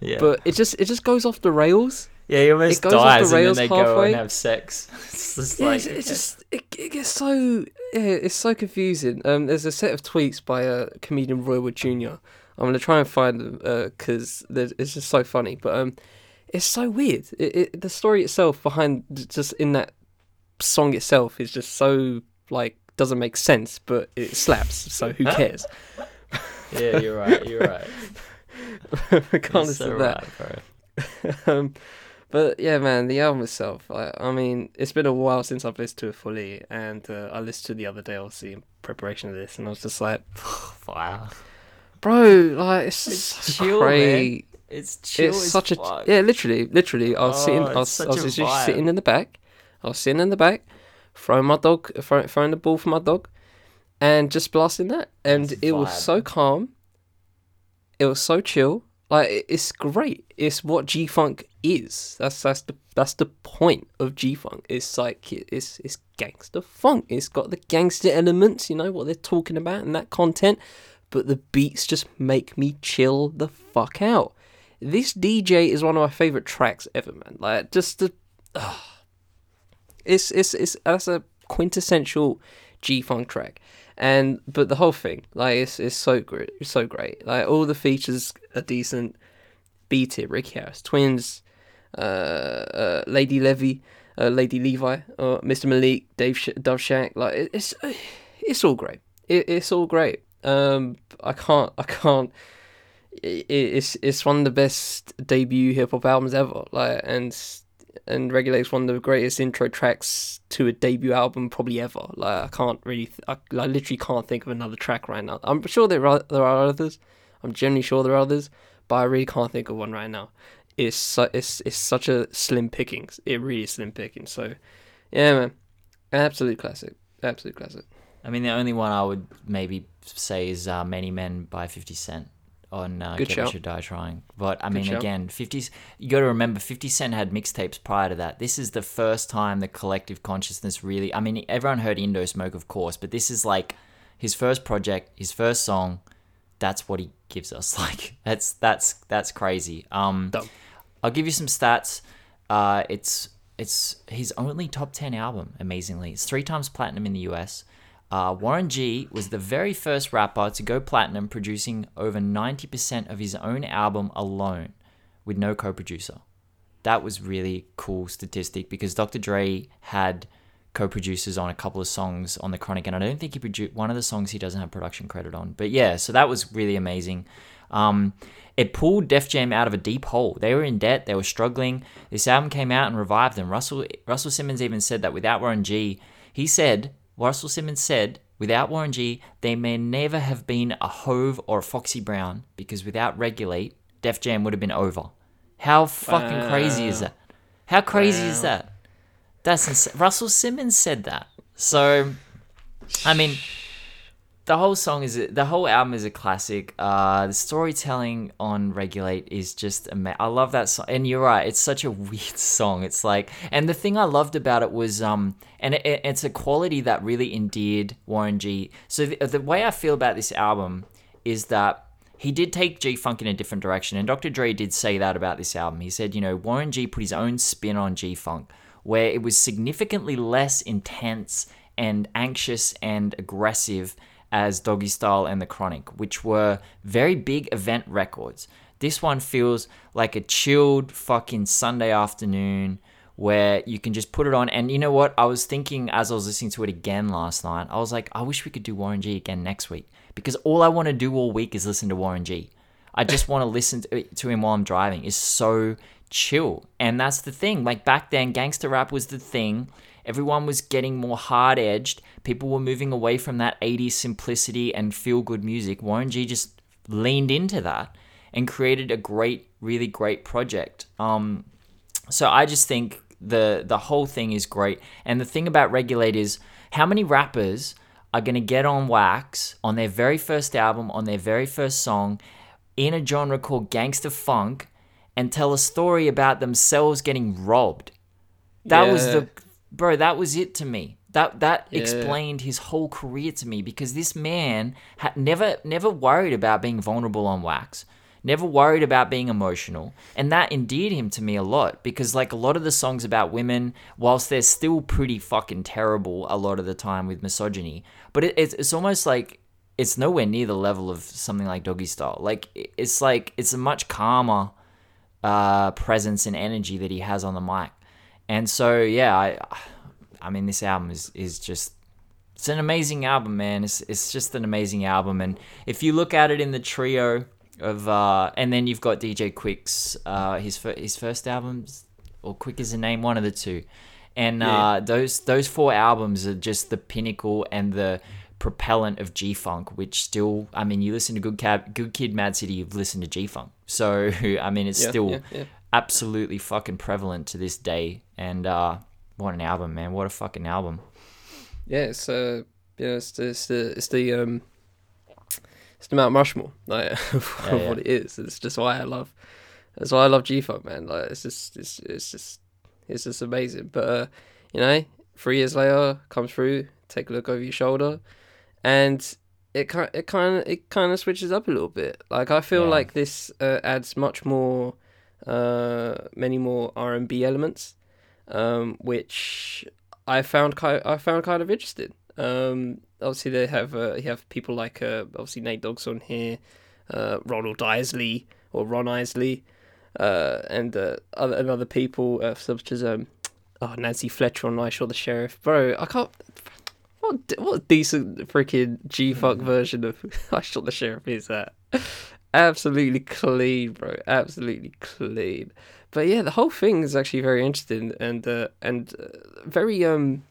Yeah. but it just it just goes off the rails. yeah, he almost goes the dies and then they go and have sex. it's just Yeah, like it's, it's just it, it gets so yeah, it's so confusing. Um, there's a set of tweets by a uh, comedian Roy Wood Jr. I'm gonna try and find them because it's just so funny. But um, it's so weird. It, it, the story itself behind just in that song itself is just so like doesn't make sense, but it slaps. So who cares? [laughs] yeah, you're right. You're right. [laughs] Regardless so of that. right, [laughs] um, but yeah, man, the album itself. I, I mean, it's been a while since I've listened to it fully, and uh, I listened to it the other day, obviously, in preparation of this, and I was just like, [sighs] Fire. bro, like it's, It's so chill, man. It's chill. It's such a fuck. yeah, literally, literally. I was Oh, sitting, I was, I was just sitting in the back. I was sitting in the back, throwing my dog, throw, throwing the ball for my dog, and just blasting that, and That's it was so calm. It was so chill. Like it's great. It's what G Funk is. That's that's the that's the point of G Funk. It's like it's it's gangster funk. It's got the gangster elements. You know what they're talking about in that content, but the beats just make me chill the fuck out. This DJ is one of my favorite tracks ever, man. Like just the, it's it's it's that's a quintessential G Funk track, and but the whole thing, like it's it's so great, it's so great. Like all the features are decent. B tier, Ricky Harris, Twinz, uh, uh, Lady Levy, uh, Lady Levi, uh, Mr. Malik, Dave Sh- Dove Shack. Like it, it's it's all great. It, it's all great. Um, I can't I can't. It, it's it's one of the best debut hip hop albums ever. Like and and regulates one of the greatest intro tracks to a debut album probably ever. Like I can't really, th- I, I literally can't think of another track right now. I'm sure there are there are others. I'm genuinely sure there are others, but I really can't think of one right now. It's su- it's it's such a slim pickings. It really is slim pickings. So, yeah, man, absolute classic, absolute classic. I mean, the only one I would maybe say is uh, "Many Men" by Fifty Cent on uh, Good Get or Die Trying. But I mean, shout. again, 50s. You got to remember, Fifty Cent had mixtapes prior to that. This is the first time the collective consciousness really. I mean, everyone heard Indo Smoke, of course, but this is like his first project, his first song. That's what he gives us. [laughs] Like that's that's that's crazy. Um, Dumb. I'll give you some stats. Uh, it's it's his only top 10 album, amazingly. It's three times platinum in the US. Uh, Warren G was the very first rapper to go platinum, producing over 90% of his own album alone with no co producer. That was really cool statistic because Dr. Dre had co-producers on a couple of songs on the Chronic, and I don't think he produced one of the songs he doesn't have production credit on. But yeah, so that was really amazing. Um, it pulled Def Jam out of a deep hole. They were in debt. They were struggling. This album came out and revived them. Russell Russell Simmons even said that without Warren G, he said Russell Simmons said without Warren G, they may never have been a Hove or a Foxy Brown because without Regulate, Def Jam would have been over. How fucking wow. crazy is that? How crazy wow. is that? That's ins- Russell Simmons said that. So, I mean, the whole song is the whole album is a classic. Uh, the storytelling on "Regulate" is just amazing. I love that song, and you're right. It's such a weird [laughs] song. It's like, and the thing I loved about it was, um, and it, it's a quality that really endeared Warren G. So the, the way I feel about this album is that he did take G Funk in a different direction, and Dr. Dre did say that about this album. He said, you know, Warren G put his own spin on G Funk, where it was significantly less intense and anxious and aggressive as Doggy Style and The Chronic, which were very big event records. This one feels like a chilled fucking Sunday afternoon where you can just put it on. And you know what? I was thinking as I was listening to it again last night, I was like, I wish we could do Warren G again next week because all I want to do all week is listen to Warren G. I just want [laughs] to listen to him while I'm driving. It's so chill. And that's the thing. Like back then, gangster rap was the thing. Everyone was getting more hard edged. People were moving away from that 80s simplicity and feel good music. Warren G just leaned into that and created a great, really great project. Um, so I just think the the whole thing is great. And the thing about Regulate is how many rappers are going to get on wax on their very first album, on their very first song, in a genre called gangster funk, and tell a story about themselves getting robbed. That yeah. was the bro, that was it to me. That that yeah. explained his whole career to me because this man had never never worried about being vulnerable on wax. Never worried about being emotional. And that endeared him to me a lot because like a lot of the songs about women, whilst they're still pretty fucking terrible a lot of the time with misogyny, but it, it's it's almost like it's nowhere near the level of something like Doggy Style. Like it's like it's a much calmer uh, presence and energy that he has on the mic. And so yeah, I I mean this album is is just it's an amazing album, man. It's it's just an amazing album and if you look at it in the trio of uh and then you've got DJ Quik's uh his fir- his first albums or Quick is a name one of the two. And yeah. uh those those four albums are just the pinnacle and the propellant of G Funk, which still, I mean, you listen to Good Cab, Good Kid, Mad City, you've listened to G Funk, so [laughs] I mean, it's yeah, still yeah, yeah absolutely fucking prevalent to this day. And uh, what an album, man! What a fucking album. Yeah, it's uh, yeah, it's, it's the it's the um, it's the Mount Rushmore, like [laughs] yeah, yeah. what it is. It's just why I love. That's why I love G Funk, man. Like it's just it's it's just it's just amazing. But uh, you know, three years later, come through, take a look over your shoulder, and it kind it kind of it kind of switches up a little bit. Like I feel yeah. like this uh, adds much more uh, many more R and B elements, um, which I found kind I found kind of interesting. Um, obviously, they have uh, you have people like uh, obviously Nate Dogg's on here, uh, Ronald Isley or Ron Isley, uh, and uh, other and other people uh, such as um, oh, Nancy Fletcher on I Shot the Sheriff. Bro, I can't. What what decent freaking G Funk mm. version of [laughs] I Shot the Sheriff is that? absolutely clean, bro. Absolutely clean. But yeah, the whole thing is actually very interesting and uh, and uh, very um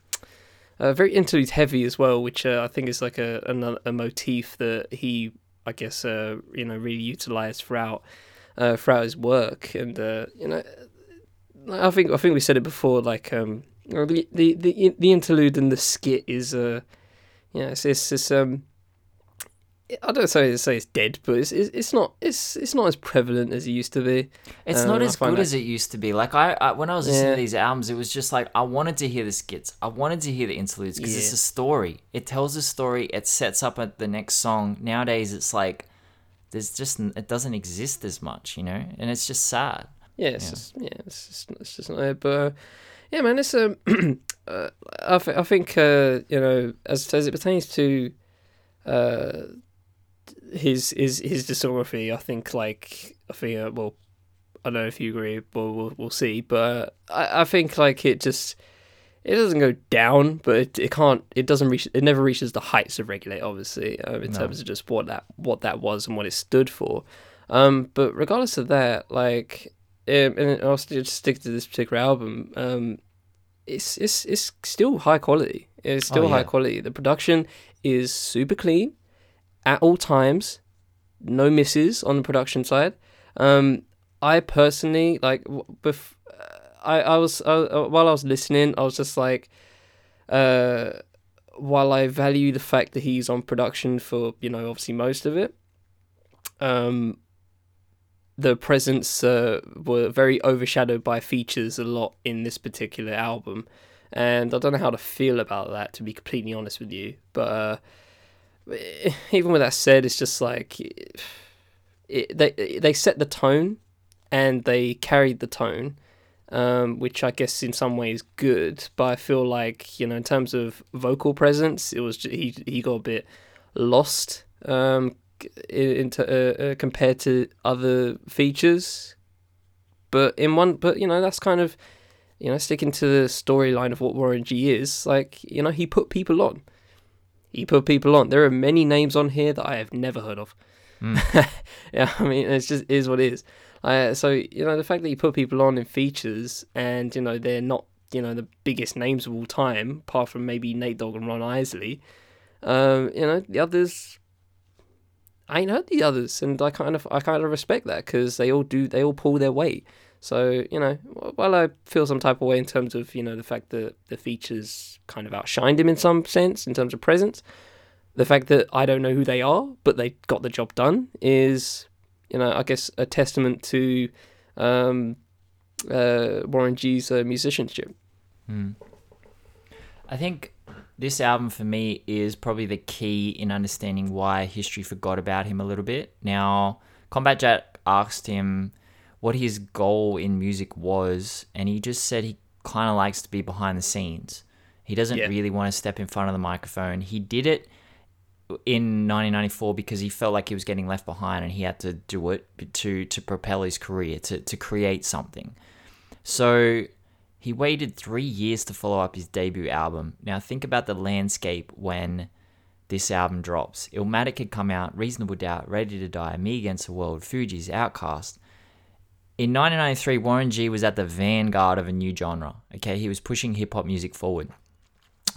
uh, very interlude heavy as well, which uh, I think is like a, a a motif that he I guess uh, you know really utilized throughout uh, throughout his work. And uh, you know I think I think we said it before like um the the the, the interlude and the skit is uh yeah it's it's, it's um I don't say say it's dead, but it's, it's it's not it's it's not as prevalent as it used to be. It's um, not as good that... as it used to be. Like I, I when I was listening yeah. to these albums, it was just like I wanted to hear the skits, I wanted to hear the interludes because yeah. it's a story. It tells a story. It sets up at the next song. Nowadays, it's like there's just it doesn't exist as much, you know, and it's just sad. Yeah, it's yeah. just yeah, it's just it's just not there. But uh, Yeah, man, it's um, [clears throat] uh, I, th- I think uh, you know as as it pertains to uh his his his discography, I think like I think uh, well, I don't know if you agree, but we'll we'll see. But I I think like it just it doesn't go down, but it, it can't it doesn't reach it never reaches the heights of regulate obviously um, in No. terms of just what that what that was and what it stood for. Um, but regardless of that, like, um, and I'll st- just stick to this particular album. Um, it's it's it's still high quality. It's still Oh, high quality. The production is super clean at all times. No misses on the production side. Um, I personally like bef- I I was uh, while I was listening, I was just like, uh, while I value the fact that he's on production for you know obviously most of it, um, the presence uh, were very overshadowed by features a lot in this particular album, and I don't know how to feel about that to be completely honest with you. But uh, [sighs] even with that said, it's just like it, they they set the tone, and they carried the tone. Um, which I guess in some ways good, but I feel like you know in terms of vocal presence, it was ju- he he got a bit lost um, into uh, uh, compared to other features. But in one, but you know that's kind of you know sticking to the storyline of what Warren G is. Like you know he put people on. He put people on. There are many names on here that I have never heard of. [laughs] yeah, I mean it's just is what it is. Uh, so you know the fact that you put people on in features and you know they're not you know the biggest names of all time, apart from maybe Nate Dogg and Ron Isley. Um, you know the others I ain't heard the others, and I kind of I kind of respect that because they all do they all pull their weight. So you know, while I feel some type of way in terms of you know the fact that the features kind of outshined him in some sense in terms of presence, the fact that I don't know who they are, but they got the job done is you know I guess a testament to um, uh, Warren G's uh, musicianship. I think this album for me is probably the key in understanding why history forgot about him a little bit. Now, Combat Jack asked him what his goal in music was, and he just said he kind of likes to be behind the scenes. He doesn't Yeah. really want to step in front of the microphone. He did it in 1994 because he felt like he was getting left behind and he had to do it to to propel his career to to create something. So he waited three years to follow up his debut album. Now think about the landscape when this album drops. Illmatic had come out, Reasonable Doubt, Ready to Die, Me Against the World, Fugees, OutKast. In 1993, Warren G was at the vanguard of a new genre. Okay, he was pushing hip hop music forward.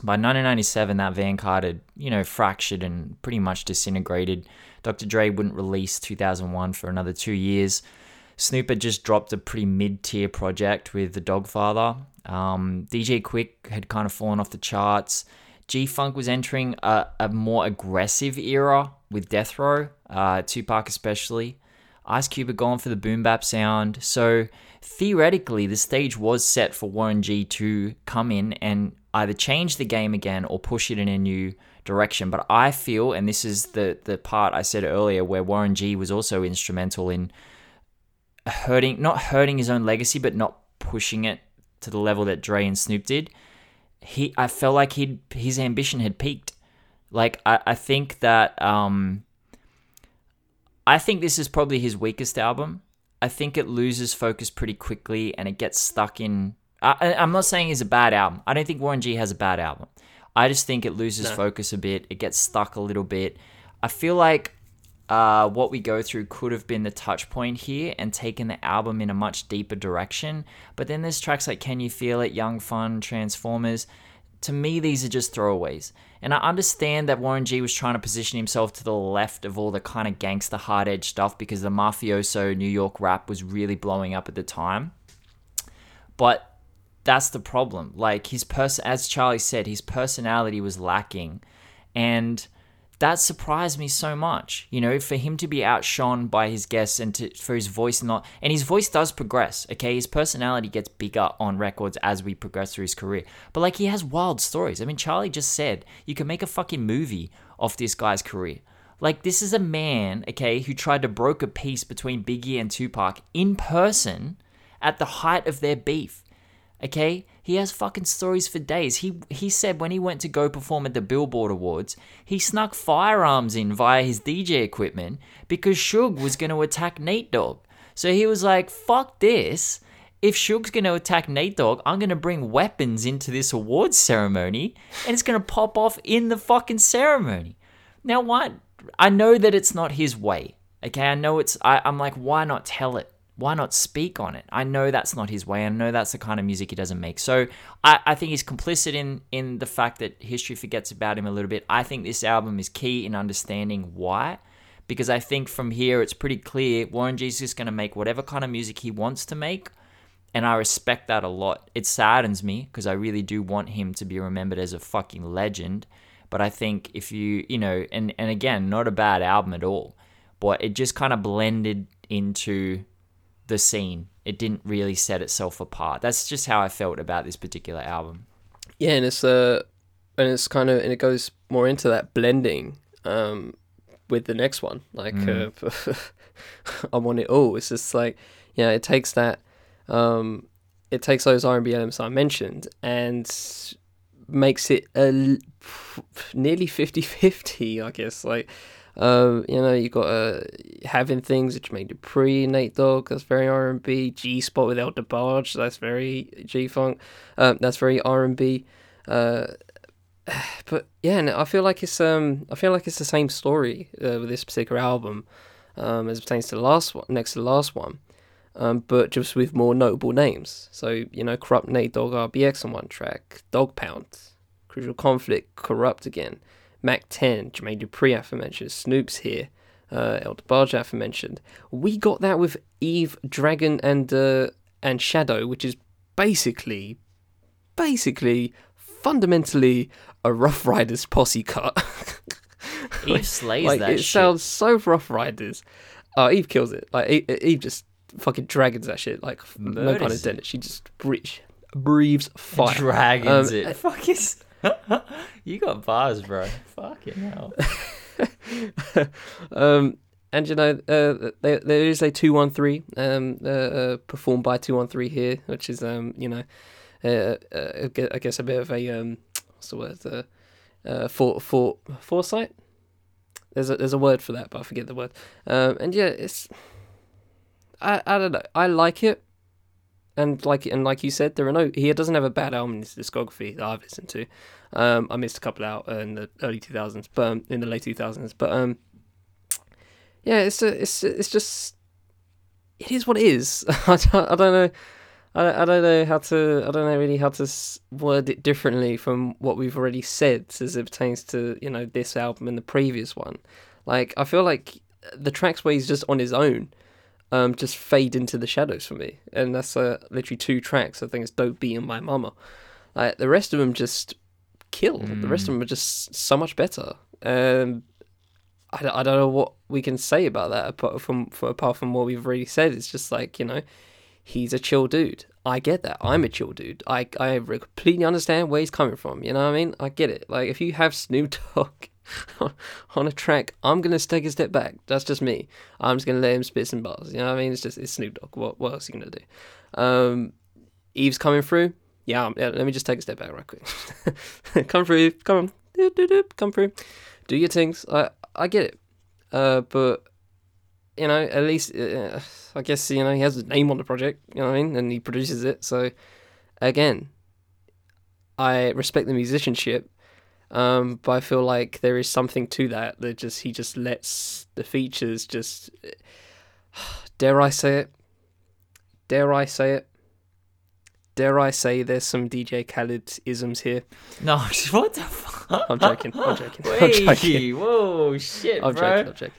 By 1997, that vanguard had, you know, fractured and pretty much disintegrated. Dr. Dre wouldn't release 2001 for another two years. Snoop had just dropped a pretty mid-tier project with The Doggfather. Um, DJ Quik had kind of fallen off the charts. G-Funk was entering a, a more aggressive era with Death Row, uh, Tupac especially. Ice Cube had gone for the boom bap sound. So theoretically, the stage was set for Warren G to come in and either change the game again or push it in a new direction. But I feel, and this is the the part I said earlier, where Warren G was also instrumental in hurting, not hurting his own legacy, but not pushing it to the level that Dre and Snoop did. He, I felt like he his ambition had peaked. Like I, I think that um, I think this is probably his weakest album. I think it loses focus pretty quickly and it gets stuck in. I, I'm not saying it's a bad album. I don't think Warren G has a bad album. I just think it loses No. focus a bit. It gets stuck a little bit. I feel like uh, what we go through could have been the touch point here and taken the album in a much deeper direction. But then there's tracks like Can You Feel It, Young Fun, Transformers. To me, these are just throwaways. And I understand that Warren G was trying to position himself to the left of all the kind of gangster hard edge stuff because the mafioso New York rap was really blowing up at the time. But that's the problem. Like his person, as Charlie said, his personality was lacking, and that surprised me so much. You know, for him to be outshone by his guests and to, for his voice not, and his voice does progress. Okay, his personality gets bigger on records as we progress through his career. But like he has wild stories. I mean, Charlie just said you can make a fucking movie off this guy's career. Like this is a man, okay, who tried to broker peace between Biggie and Tupac in person at the height of their beef. Okay? He has fucking stories for days. He he said when he went to go perform at the Billboard Awards, he snuck firearms in via his DJ equipment because Suge was going to attack Nate Dogg. So he was like, "Fuck this." If Suge's going to attack Nate Dogg, I'm going to bring weapons into this awards ceremony and it's going to pop off in the fucking ceremony. Now, what? I know that it's not his way. Okay, I know it's. I, I'm like, why not tell it? Why not speak on it? I know that's not his way. I know that's the kind of music he doesn't make. So I, I think he's complicit in in the fact that history forgets about him a little bit. I think this album is key in understanding why, because I think from here it's pretty clear Warren G's just going to make whatever kind of music he wants to make, and I respect that a lot. It saddens me because I really do want him to be remembered as a fucking legend. But I think if you, you know, and, and again, not a bad album at all, but it just kind of blended into the scene. It didn't really set itself apart. That's just how I felt about this particular album. Yeah, and it's uh, and it's kind of and it goes more into that blending um with the next one. Like uh, [laughs] I want it all. It's just like yeah, it takes that um, it takes those R and B elements I mentioned and makes it a l- nearly 50-50, I guess. Like um, you know, you got uh, having things which made pre Nate Dogg, that's very R and B. G Spot with El DeBarge, that's very G Funk. Um, that's very R and B. Uh, [sighs] but yeah, and I feel like it's um, I feel like it's the same story uh, with this particular album, um, as it pertains to the last one, next to the last one, um, but just with more notable names. So you know, Kurupt Nate Dogg, RBX on one track, Dogg Pound, Crucial Conflict, Kurupt again. Mack 10, Jermaine Dupri aforementioned, Snoop's here, uh, El DeBarge aforementioned. We got that with Eve, Drag-On, and uh, and Shadow, which is basically, basically, fundamentally a Ruff Ryders posse cut. [laughs] Eve slays like that it shit. sounds so Ruff Ryders. Oh, Eve kills it. Like Eve, Eve just fucking dragons that shit. Like no pun Murders it. intended. She just breathes, breathes fire. Dragons Um, it. [laughs] Fuck is. [laughs] you got bars, bro. Fucking hell. [laughs] um, and you know, uh, there, there is a two one three um uh, uh, performed by two one three here, which is um you know, uh, uh, I guess a bit of a um what's the word uh, uh for for foresight. There's a there's a word for that, but I forget the word. Um, and yeah, it's I I don't know. I like it. And like and like you said, there are no. He doesn't have a bad album in his discography that I've listened to. Um, I missed a couple out in the early two thousands, but um, in the late two thousands. But um, yeah, it's a, it's it's just it is what it is. [laughs] I don't, I don't know. I don't, I don't know how to. I don't know really how to word it differently from what we've already said as it pertains to you know this album and the previous one. Like I feel like the tracks where he's just on his own, um, just fade into the shadows for me, and that's uh, literally two tracks. I think it's "Dope B" and "My Mama." Like the rest of them just kill. The rest of them are just so much better. Um, I, don't- I don't know what we can say about that apart from, from apart from what we've already said. It's just like you know, he's a chill dude. I get that. I'm a chill dude. I I completely understand where he's coming from. You know what I mean? I get it. Like if you have Snoop Dogg [laughs] on a track, I'm gonna take a step back. That's just me. I'm just gonna let him spit some bars. You know what I mean? It's just it's Snoop Dogg. What what else are you gonna do? Um, Eve's coming through. Yeah, yeah, let me just take a step back right quick. [laughs] come through, come on, Doop, doop, doop, come through, do your things. I I get it, uh, but you know, at least uh, I guess you know he has his name on the project. You know what I mean, and he produces it. So again, I respect the musicianship, um, but I feel like there is something to that that just he just lets the features just [sighs] dare I say it, dare I say it. Dare I say there's some DJ Khaled isms here? No, [laughs] what the fuck? I'm joking. I'm joking. I'm joking. Wait, whoa, shit, [laughs] I'm bro. joking.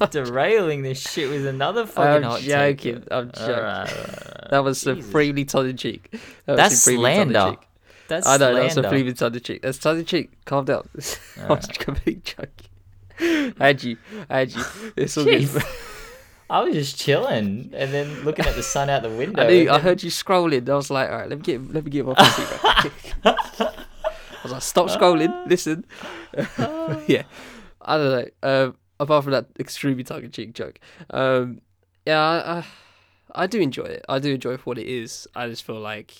I'm joking. Derailing this shit with another fucking I'm hot take. joking. I'm joking. Alright, alright. That was Jesus. supremely tongue in cheek. That That's supremely tongue in slander. That's I know that's a supremely tongue in cheek. That's tongue in cheek. Calm down. I was Alright. completely joking. I had you. I had you. It's all good. [laughs] I was just chilling and then looking at the sun out the [laughs] window. I knew. I then- heard you scrolling. I was like, all right, let me get let me get my feet back. [laughs] I was like, stop scrolling. Listen. yeah, I don't know. Um, apart from that extremely tongue in cheek joke, um, yeah, I, I I do enjoy it. I do enjoy it for what it is. I just feel like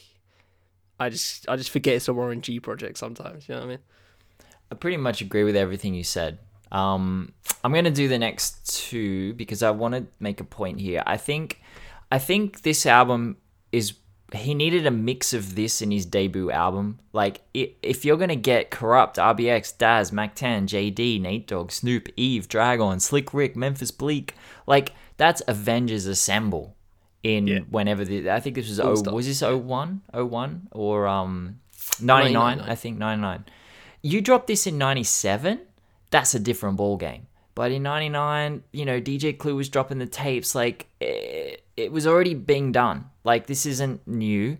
I just I just forget it's a Warren G project sometimes. You know what I mean? I pretty much agree with everything you said. Um, I'm gonna do the next two because I want to make a point here. I think, I think this album is he needed a mix of this in his debut album. Like, if you're gonna get Kurupt, RBX, Daz, Mack 10, JD, Nate Dogg, Snoop, Eve, Drag-On, Slick Rick, Memphis Bleek, like that's Avengers Assemble. In Yeah. whenever the I think this was oh was this 01? 01? or um 99, 99. I think 99. You dropped this in 97, that's a different ball game. But in 99, you know, DJ Clue was dropping the tapes like it, it was already being done. Like this isn't new.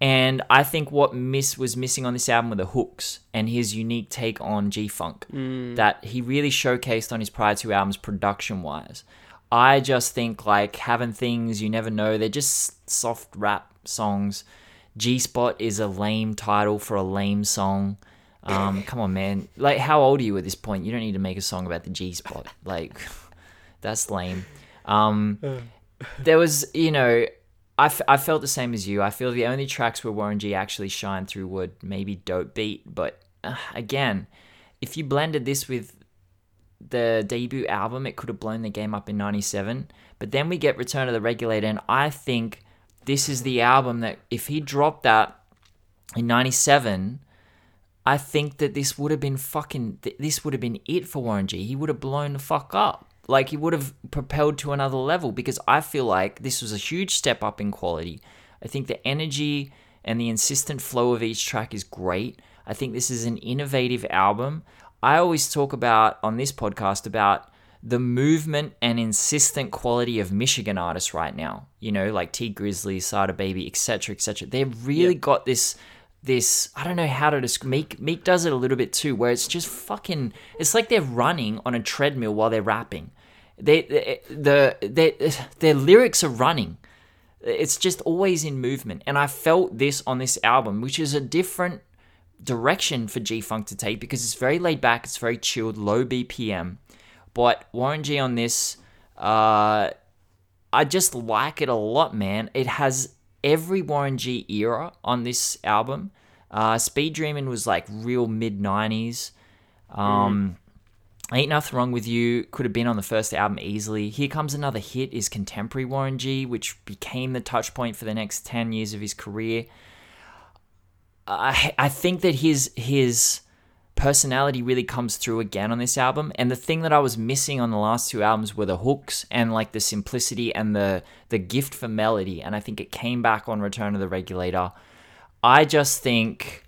And I think what miss was missing on this album were the hooks and his unique take on G-Funk that he really showcased on his prior two albums production wise. I just think like having things you never know, they're just soft rap songs. G Spot is a lame title for a lame song. Um, come on, man. Like, how old are you at this point? You don't need to make a song about the G Spot. Like, [laughs] that's lame. Um, there was, you know, I, f- I felt the same as you. I feel the only tracks where Warren G actually shined through were maybe Dope Beat. But uh, again, if you blended this with the debut album, it could have blown the game up in 97. But then we get Return of the Regulator, and I think this is the album that if he dropped that in 97, I think that this would have been fucking, this would have been it for Warren G. He would have blown the fuck up. Like, he would have propelled to another level because I feel like this was a huge step up in quality. I think the energy and the insistent flow of each track is great. I think this is an innovative album. I always talk about on this podcast about the movement and insistent quality of Michigan artists right now. You know, like Tee Grizzley, Sada Baby, etc., etc. They've really got this this I don't know how to describe. Meek Meek does it a little bit too, where it's just fucking. It's like they're running on a treadmill while they're rapping. They they- the they, their lyrics are running. It's just always in movement, and I felt this on this album, which is a different direction for G Funk to take because it's very laid back, it's very chilled, low BPM. But Warren G on this, uh, I just like it a lot, man. It has every Warren G era on this album. Uh, Speed Dreaming was like real mid 90s. Um, Ain't Nothing Wrong With You could have been on the first album easily. Here Comes Another Hit is contemporary Warren G, which became the touch point for the next 10 years of his career. I I think that his his personality really comes through again on this album. And the thing that I was missing on the last two albums were the hooks and like the simplicity and the the gift for melody. And I think it came back on Return of the Regulator. I just think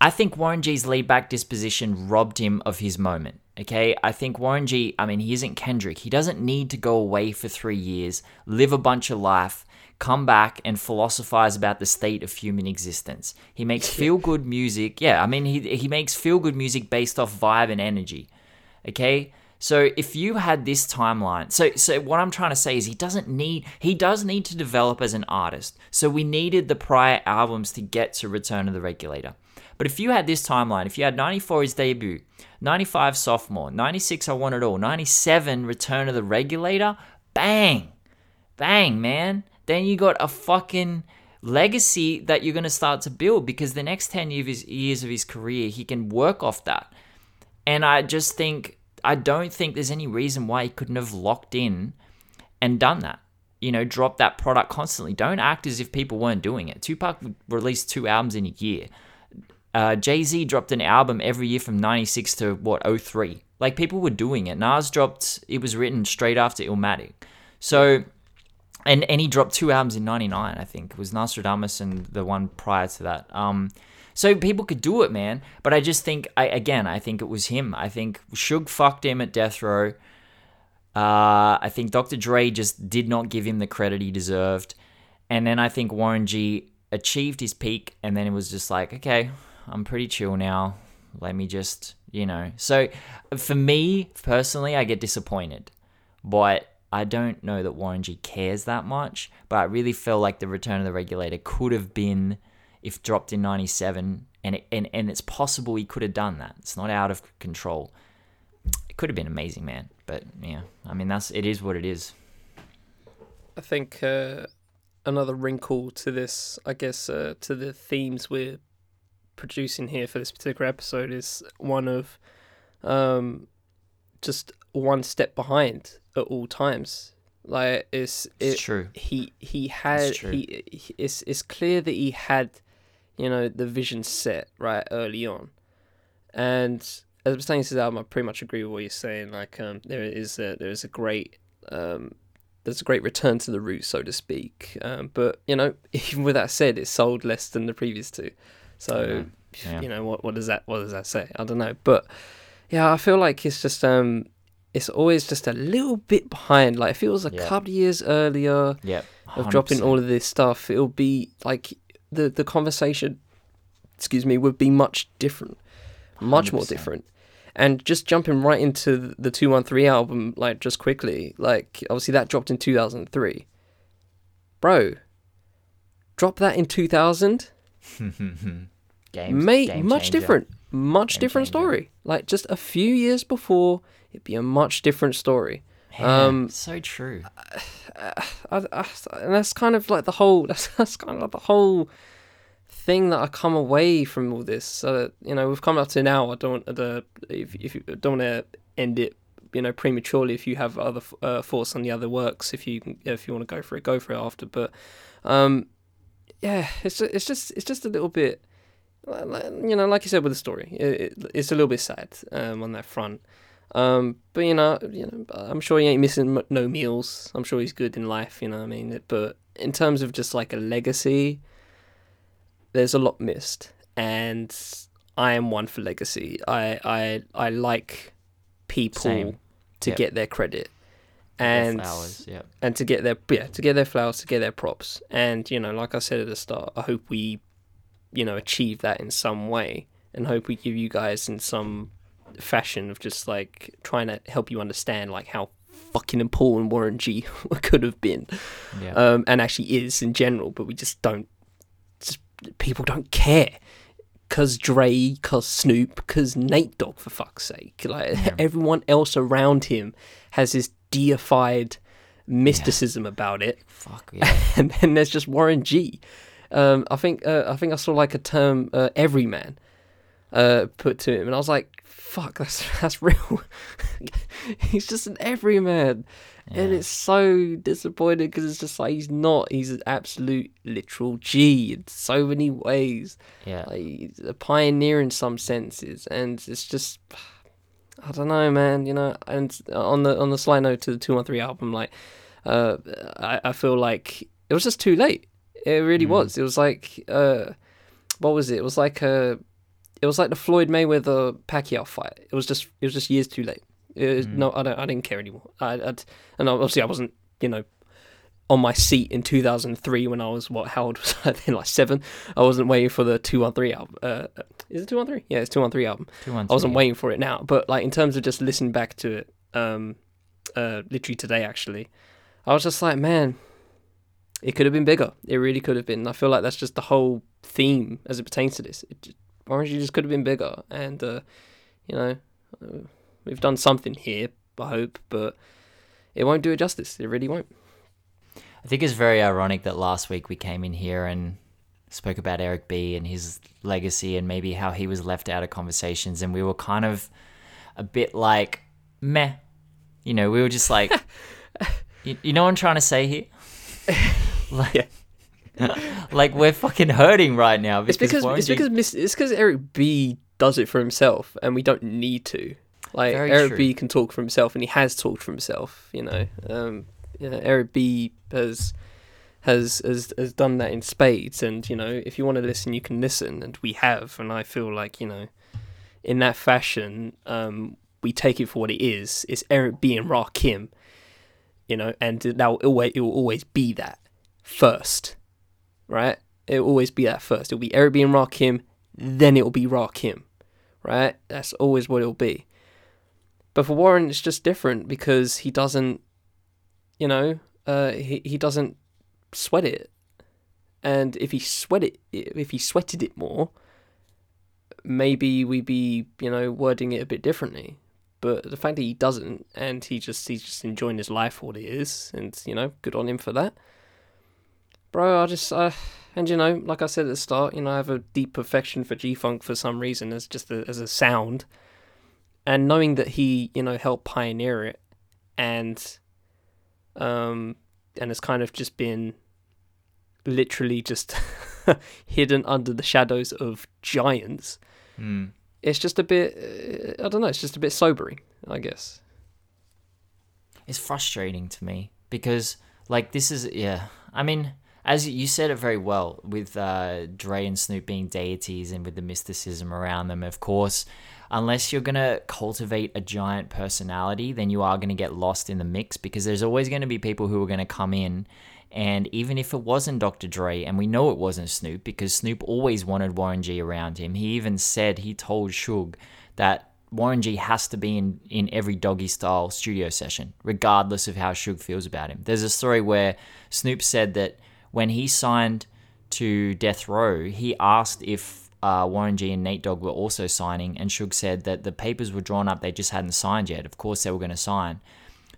I think Warren G's laid back disposition robbed him of his moment. Okay, I think Warren G. I mean, he isn't Kendrick. He doesn't need to go away for three years, live a bunch of life, come back and philosophize about the state of human existence. He makes feel good music. Yeah, I mean, he he makes feel good music based off vibe and energy. Okay, so if you had this timeline, so so what I'm trying to say is he doesn't need he does need to develop as an artist. So we needed the prior albums to get to Return of the Regulator. But if you had this timeline, if you had 94 his debut, 95 sophomore, 96 I Want It All, 97 Return of the Regulator, bang, bang, man. Then you got a fucking legacy that you're going to start to build because the next 10 years of his, career, he can work off that. And I just think, I don't think there's any reason why he couldn't have locked in and done that. You know, drop that product constantly. Don't act as if people weren't doing it. Tupac released two albums in a year. Uh, Jay Z dropped an album every year from 96 to what, 03. Like people were doing it. Nas dropped, it was written straight after Illmatic. So, and, and he dropped two albums in 99, I think. It was Nostradamus and the one prior to that. Um, so people could do it, man. But I just think, I again, I think it was him. I think Suge fucked him at Death Row. Uh, I think Dr. Dre just did not give him the credit he deserved. And then I think Warren G achieved his peak, and then it was just like, okay, I'm pretty chill now. Let me just, you know. So for me personally, I get disappointed. But I don't know that Warren G cares that much. But I really feel like the Return of the Regulator could have been, if dropped in 97, and, it, and, and it's possible he could have done that. It's not out of control. It could have been amazing, man. But yeah, I mean, that's it is what it is. I think uh, another wrinkle to this, I guess, uh, to the themes we're producing here for this particular episode is one of um, just one step behind at all times. Like it's It's it, true. he he had he, he it's it's clear that he had you know the vision set right early on. And as it pertains to this album i pretty much agree with what you're saying. Like um there is a there is a great um there's a great return to the roots so to speak. Um but you know [laughs] even with that said it sold less than the previous two. So Yeah. you know what what does that what does that say? I don't know. But yeah i feel like it's just um it's always just a little bit behind like if it was a Yeah. couple of years earlier Yep. of dropping all of this stuff, it'll be like the the conversation, excuse me, would be much different, much more 100%. different. And just jumping right into the two one three album, like just quickly, like obviously that dropped in two thousand three. Bro, drop that in two thousand, [laughs] Games, mate, game much changer. different, much Game different changer. story. Like just a few years before, it'd be a much different story. Yeah, Um, so true. [sighs] I, I, and that's kind of like the whole [laughs] that's, that's kind of like the whole thing that I come away from all this. So you know, we've come up to now. I don't want the if if you don't want to end it, you know, prematurely. If you have other uh, thoughts on the other works, if you if you want to go for it, go for it after. But um, yeah, it's just, it's just it's just a little bit. You know, like you said with the story, it, it, it's a little bit sad um, on that front. Um, but you know, you know, I'm sure he ain't missing m- no meals. I'm sure he's good in life. You know, what I mean, but in terms of just like a legacy, there's a lot missed, and I am one for legacy. I I I like people Same. to Yep. get their credit, and flowers. Yep. and to get their yeah to get their flowers to get their props and you know like i said at the start i hope we you know achieve that in some way and hope we give you guys in some fashion of just like trying to help you understand like how fucking important warren g [laughs] could have been Yeah. um and actually is in general but we just don't just people don't care cause Dre, cause Snoop, cause Nate Dogg for fuck's sake. Like everyone else around him has this deified mysticism about it, Fuck yeah. [laughs] and then there's just Warren G. Um, I think uh, I think I saw like a term uh, everyman uh, put to him, and I was like, "Fuck, that's [laughs] that's real." he's just an everyman, and it's so disappointing because it's just like he's not. He's an absolute literal G in so many ways. Yeah. Like he's a pioneer in some senses, and it's just. I don't know, man. You know, and on the on the slight note to the two one three album, like, uh, I I feel like it was just too late. It really Mm. was. It was like, uh, what was it? It was like uh it was like the Floyd Mayweather Pacquiao fight. It was just it was just years too late. Was, Mm. No, I don't I didn't care anymore. I I'd, and obviously I wasn't you know on my seat in 2003 when I was what how old was [laughs] I then like seven. I wasn't waiting for the two one three album. Uh, is it two one three? Yeah, it's two one three album. Two one I wasn't three. waiting for it now, but like in terms of just listening back to it, um, uh, literally today actually, I was just like, man, it could have been bigger. It really could have been. And I feel like that's just the whole theme as it pertains to this. It Warren G just could have been bigger, and uh, you know, we've done something here. I hope, but it won't do it justice. It really won't. I think it's very ironic that last week we came in here and spoke about Eric B and his legacy and maybe how he was left out of conversations, and we were kind of a bit like meh. You know, we were just like, [laughs] you, you know what I'm trying to say here? [laughs] like, [laughs] like we're fucking hurting right now It's because Warren it's G- because it's because Eric B does it for himself, and we don't need to. Like Very Eric true. B can talk for himself, and he has talked for himself. You know, um, know, Eric B has has has has done that in spades, and you know, if you want to listen, you can listen, and we have. And I feel like you know, in that fashion, um, we take it for what it is. It's Eric B and Rakim, you know, and that will always it will always be that first, right? It will always be that first. It'll be Eric and Rakim, then it'll be Rakim, right? That's always what it'll be. But for Warren, it's just different because he doesn't, you know, uh, he he doesn't sweat it, and if he sweat it, if he sweated it more, maybe we'd be, you know, wording it a bit differently. But the fact that he doesn't, and he just he's just enjoying his life what it is, and you know, good on him for that. Bro. I just, uh, and you know, like I said at the start, you know, I have a deep affection for G Funk for some reason as just a, as a sound, and knowing that he, you know, helped pioneer it, and, um, and it's kind of just been literally just [laughs] hidden under the shadows of giants. Hmm. It's just a bit, uh, I don't know. It's just a bit sobering, I guess. It's frustrating to me because, like, this is yeah. I mean, as you said it very well with uh, Dre and Snoop being deities and with the mysticism around them. Of course, unless you're gonna cultivate a giant personality, then you are gonna get lost in the mix because there's always gonna be people who are gonna come in. And even if it wasn't Dr. Dre, and we know it wasn't Snoop because Snoop always wanted Warren G around him, he even said he told Suge that Warren G has to be in, in every doggy style studio session, regardless of how Suge feels about him. There's a story where Snoop said that when he signed to Death Row, he asked if uh, Warren G and Nate Dogg were also signing, and Suge said that the papers were drawn up, they just hadn't signed yet. Of course, they were going to sign.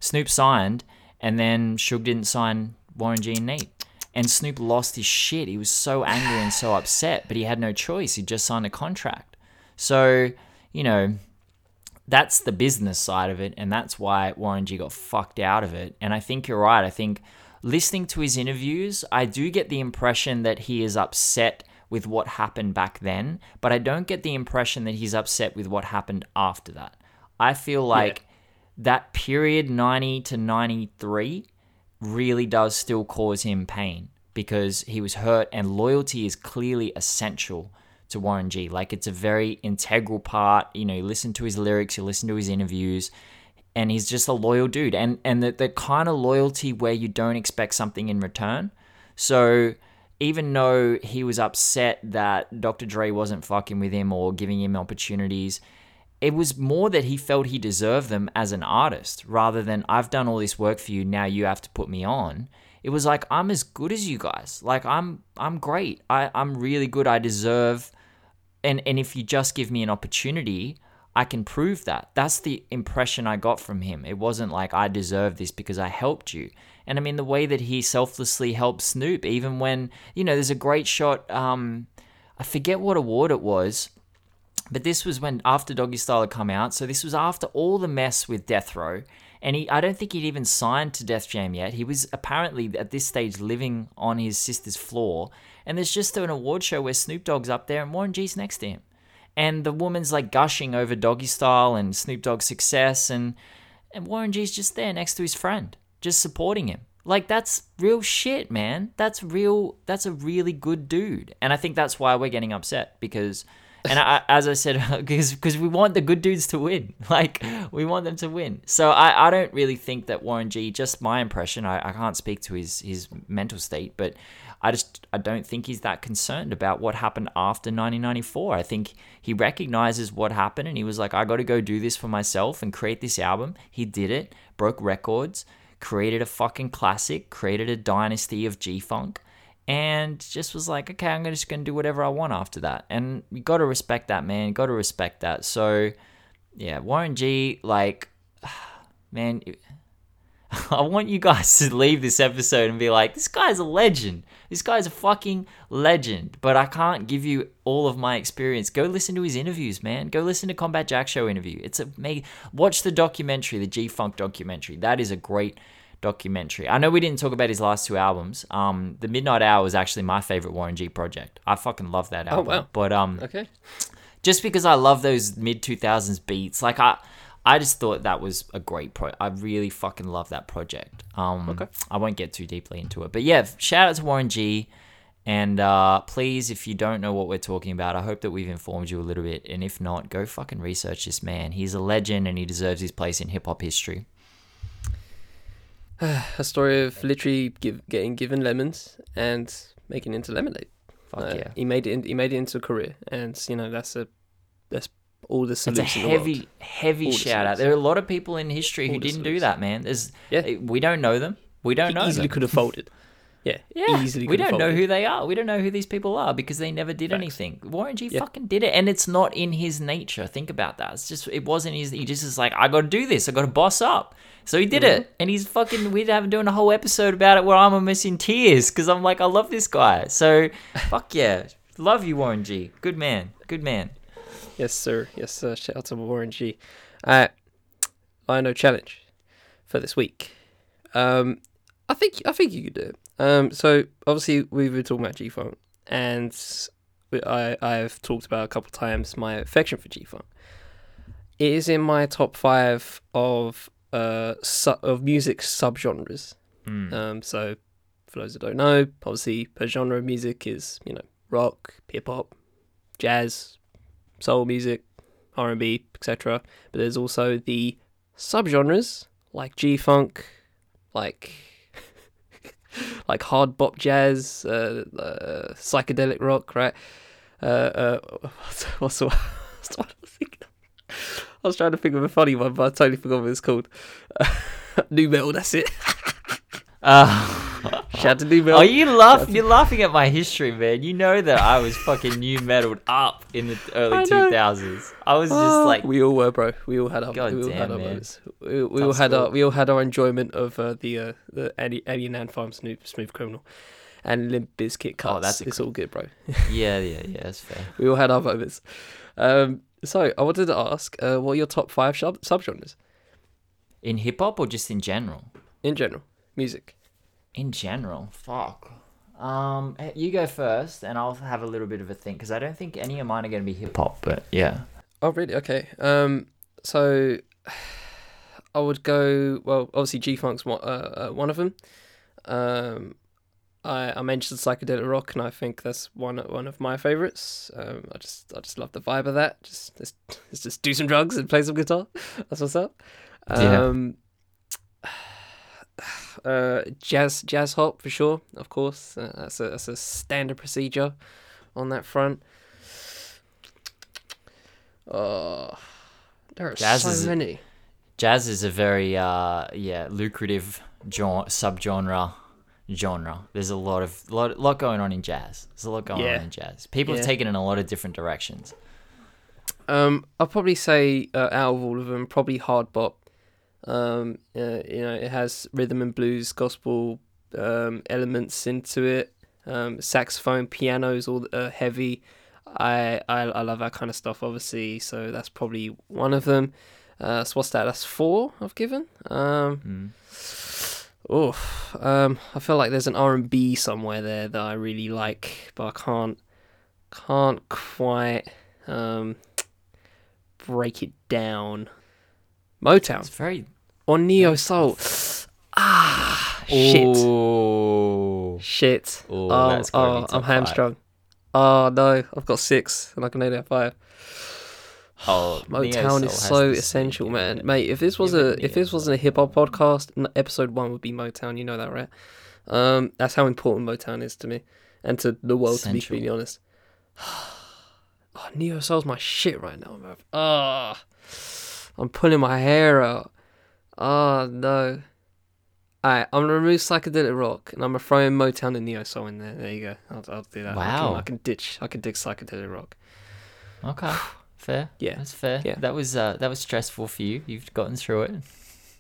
Snoop signed, and then Suge didn't sign Warren G and Nate. And Snoop lost his shit. He was so angry and so [sighs] upset, but he had no choice. He just signed a contract. So, you know, that's the business side of it, and that's why Warren G got fucked out of it. And I think you're right. I think listening to his interviews, I do get the impression that he is upset with what happened back then, but I don't get the impression that he's upset with what happened after that. I feel like that period 90 to 93 really does still cause him pain because he was hurt and loyalty is clearly essential to Warren G. Like it's a very integral part. You know, you listen to his lyrics, you listen to his interviews, and he's just a loyal dude. And and the, the kind of loyalty where you don't expect something in return. So even though he was upset that Dr. Dre wasn't fucking with him or giving him opportunities, it was more that he felt he deserved them as an artist rather than I've done all this work for you, now you have to put me on. It was like I'm as good as you guys. Like I'm I'm great. I, I'm really good. I deserve and and if you just give me an opportunity, I can prove that. That's the impression I got from him. It wasn't like I deserve this because I helped you. And I mean the way that he selflessly helped Snoop, even when you know there's a great shot. Um, I forget what award it was, but this was when after Doggy Style had come out. So this was after all the mess with Death Row. And he, I don't think he'd even signed to Def Jam yet. He was apparently at this stage living on his sister's floor. And there's just an award show where Snoop Dogg's up there and Warren G's next to him. And the woman's like gushing over Doggy Style and Snoop Dogg's success. And, and Warren G's just there next to his friend, just supporting him. Like that's real shit, man. That's real. That's a really good dude. And I think that's why we're getting upset because and I, as I said, [laughs] because because we want the good dudes to win, [laughs] like we want them to win. So I, I don't really think that Warren G. Just my impression, I, I can't speak to his his mental state, but I just I don't think he's that concerned about what happened after 1994. I think he recognizes what happened, and he was like, I got to go do this for myself and create this album. He did it, broke records, created a fucking classic, created a dynasty of G Funk and just was like, okay, I'm just gonna do whatever I want after that. And you gotta respect that, man. You gotta respect that. So, yeah, Warren G, like, [sighs] man, [laughs] I want you guys to leave this episode and be like, this guy's a legend. This guy's a fucking legend. But I can't give you all of my experience. Go listen to his interviews, man. Go listen to Combat Jack Show interview. It's a me. Watch the documentary, the G Funk documentary. That is a great documentary. I know we didn't talk about his last two albums. Um, The Mid-Nite Hour was actually my favorite Warren G project. I fucking love that album. Oh wow! But um, Okay. just because I love those mid two thousands beats, like I, I just thought that was a great pro. I really fucking love that project. Um, Okay. I won't get too deeply into it, but yeah, shout out to Warren G. And uh, please, if you don't know what we're talking about, I hope that we've informed you a little bit. And if not, go fucking research this man. He's a legend and he deserves his place in hip hop history. [sighs] A story of literally give, getting given lemons and making it into lemonade. Fuck Uh, yeah. He made it. In, he made it into a career, and you know that's a that's all the It's a the heavy, heavy All the shout out. There are a lot of people in history who All the didn't do that, man. There's, Yeah. we don't know them. We don't He know easily them. could have folded. [laughs] Yeah, Yeah, easily. we could have don't know who they are. We don't know who these people are because they never did Facts. anything. Warren G Yeah. fucking did it, and it's not in his nature. Think about that. It's just it wasn't his. He just is like, I got to do this. I got to boss up. So he did Mm-hmm. it, and he's fucking. We're having doing a whole episode about it where I'm almost in tears because I'm like, I love this guy. So [laughs] fuck yeah, love you, Warren G. Good man. Good man. Yes, sir. Yes, sir. Shout out to Warren G. Uh, I know challenge for this week. Um, I think I think you could do it. Um, so obviously we've been talking about G Funk, and we- I I've talked about a couple times my affection for G Funk. It is in my top five of uh su- of music subgenres. Mm. Um, so for those that don't know, obviously per genre of music is you know rock, hip hop, jazz, soul music, R and B, etc. But there's also the subgenres like G funk, like [laughs] like hard bop jazz, uh, uh, psychedelic rock, right? Uh, what's, [laughs] what's the what's the one I was? I was trying to think of a funny one, but I totally forgot what it's called. [laughs] nu metal, that's it. Uh, Shout to nu metal. oh, you laugh. You're laughing at my history, man. You know that I was fucking nu metaled up in the early 2000s. I was just Oh, like, we all were, bro. We all had our, God we all had our man. moments. We, we all had our, we all had our enjoyment of uh, the uh, the Eddie Alien Ant Farm Smooth Smooth Criminal, and Limp Bizkit cuts. Oh, that's it's all good, bro. [laughs] yeah, yeah, yeah. That's fair. We all had our moments. Um, so I wanted to ask, uh, what are your top five sub subgenres In hip hop or just in general? in general, music? In general, fuck. Um, eh, you go first, and I'll have a little bit of a think because I don't think any of mine are going to be hip hop. But yeah, Oh, really? Okay. Um, so I would go. Well, obviously G Funk's one, uh, uh, one of them. Um, I I mentioned psychedelic rock, and I think that's one one of my favorites. Um, I just I just love the vibe of that. Just let's, let's [laughs] just do some drugs and play some guitar. That's what's up. Yeah. [sighs] Uh, jazz jazz hop for sure. Of course, uh, that's a that's a standard procedure on that front. Oh, there are Jazz so is- many. jazz is a very uh yeah lucrative genre subgenre genre. There's a lot of lot lot going on in jazz. There's a lot going Yeah. on in jazz. People have taken in a lot of different directions. Um, I'll probably say uh, out of all of them, probably hard bop. Um, uh, you know, it has rhythm and blues, gospel um, elements into it. Um, saxophone, pianos, all uh, heavy. I, I I love that kind of stuff, obviously. So that's probably one of them. Uh, so what's that? That's four I've given. Um, Mm. oh, um, I feel like there's an R and B somewhere there that I really like, but I can't can't quite um break it down. Motown It's very or neo soul. Ah, shit, Ooh. shit. Ooh, oh, that's gotta be oh, top I'm five. hamstrung. Oh no, I've got six, and I can only have five. Oh, [sighs] Motown is so essential, man. in. Mate, if this was Give a it if Neo this wasn't a hip hop podcast, episode one would be Motown. You know that, right? Um, that's how important Motown is to me and to the world. To be completely honest. [sighs] Oh, Neo Soul's my shit right now, man. Ah, I'm pulling my hair out. Oh no. Alright, I'm gonna remove psychedelic rock and I'm gonna throw in Motown and Neo Soul in there. There you go. I'll, I'll do that. I can, Wow. I can ditch. I can dig psychedelic rock. Okay, [sighs] fair. Yeah. that's fair. Yeah. that was uh, that was stressful for you. You've gotten through it.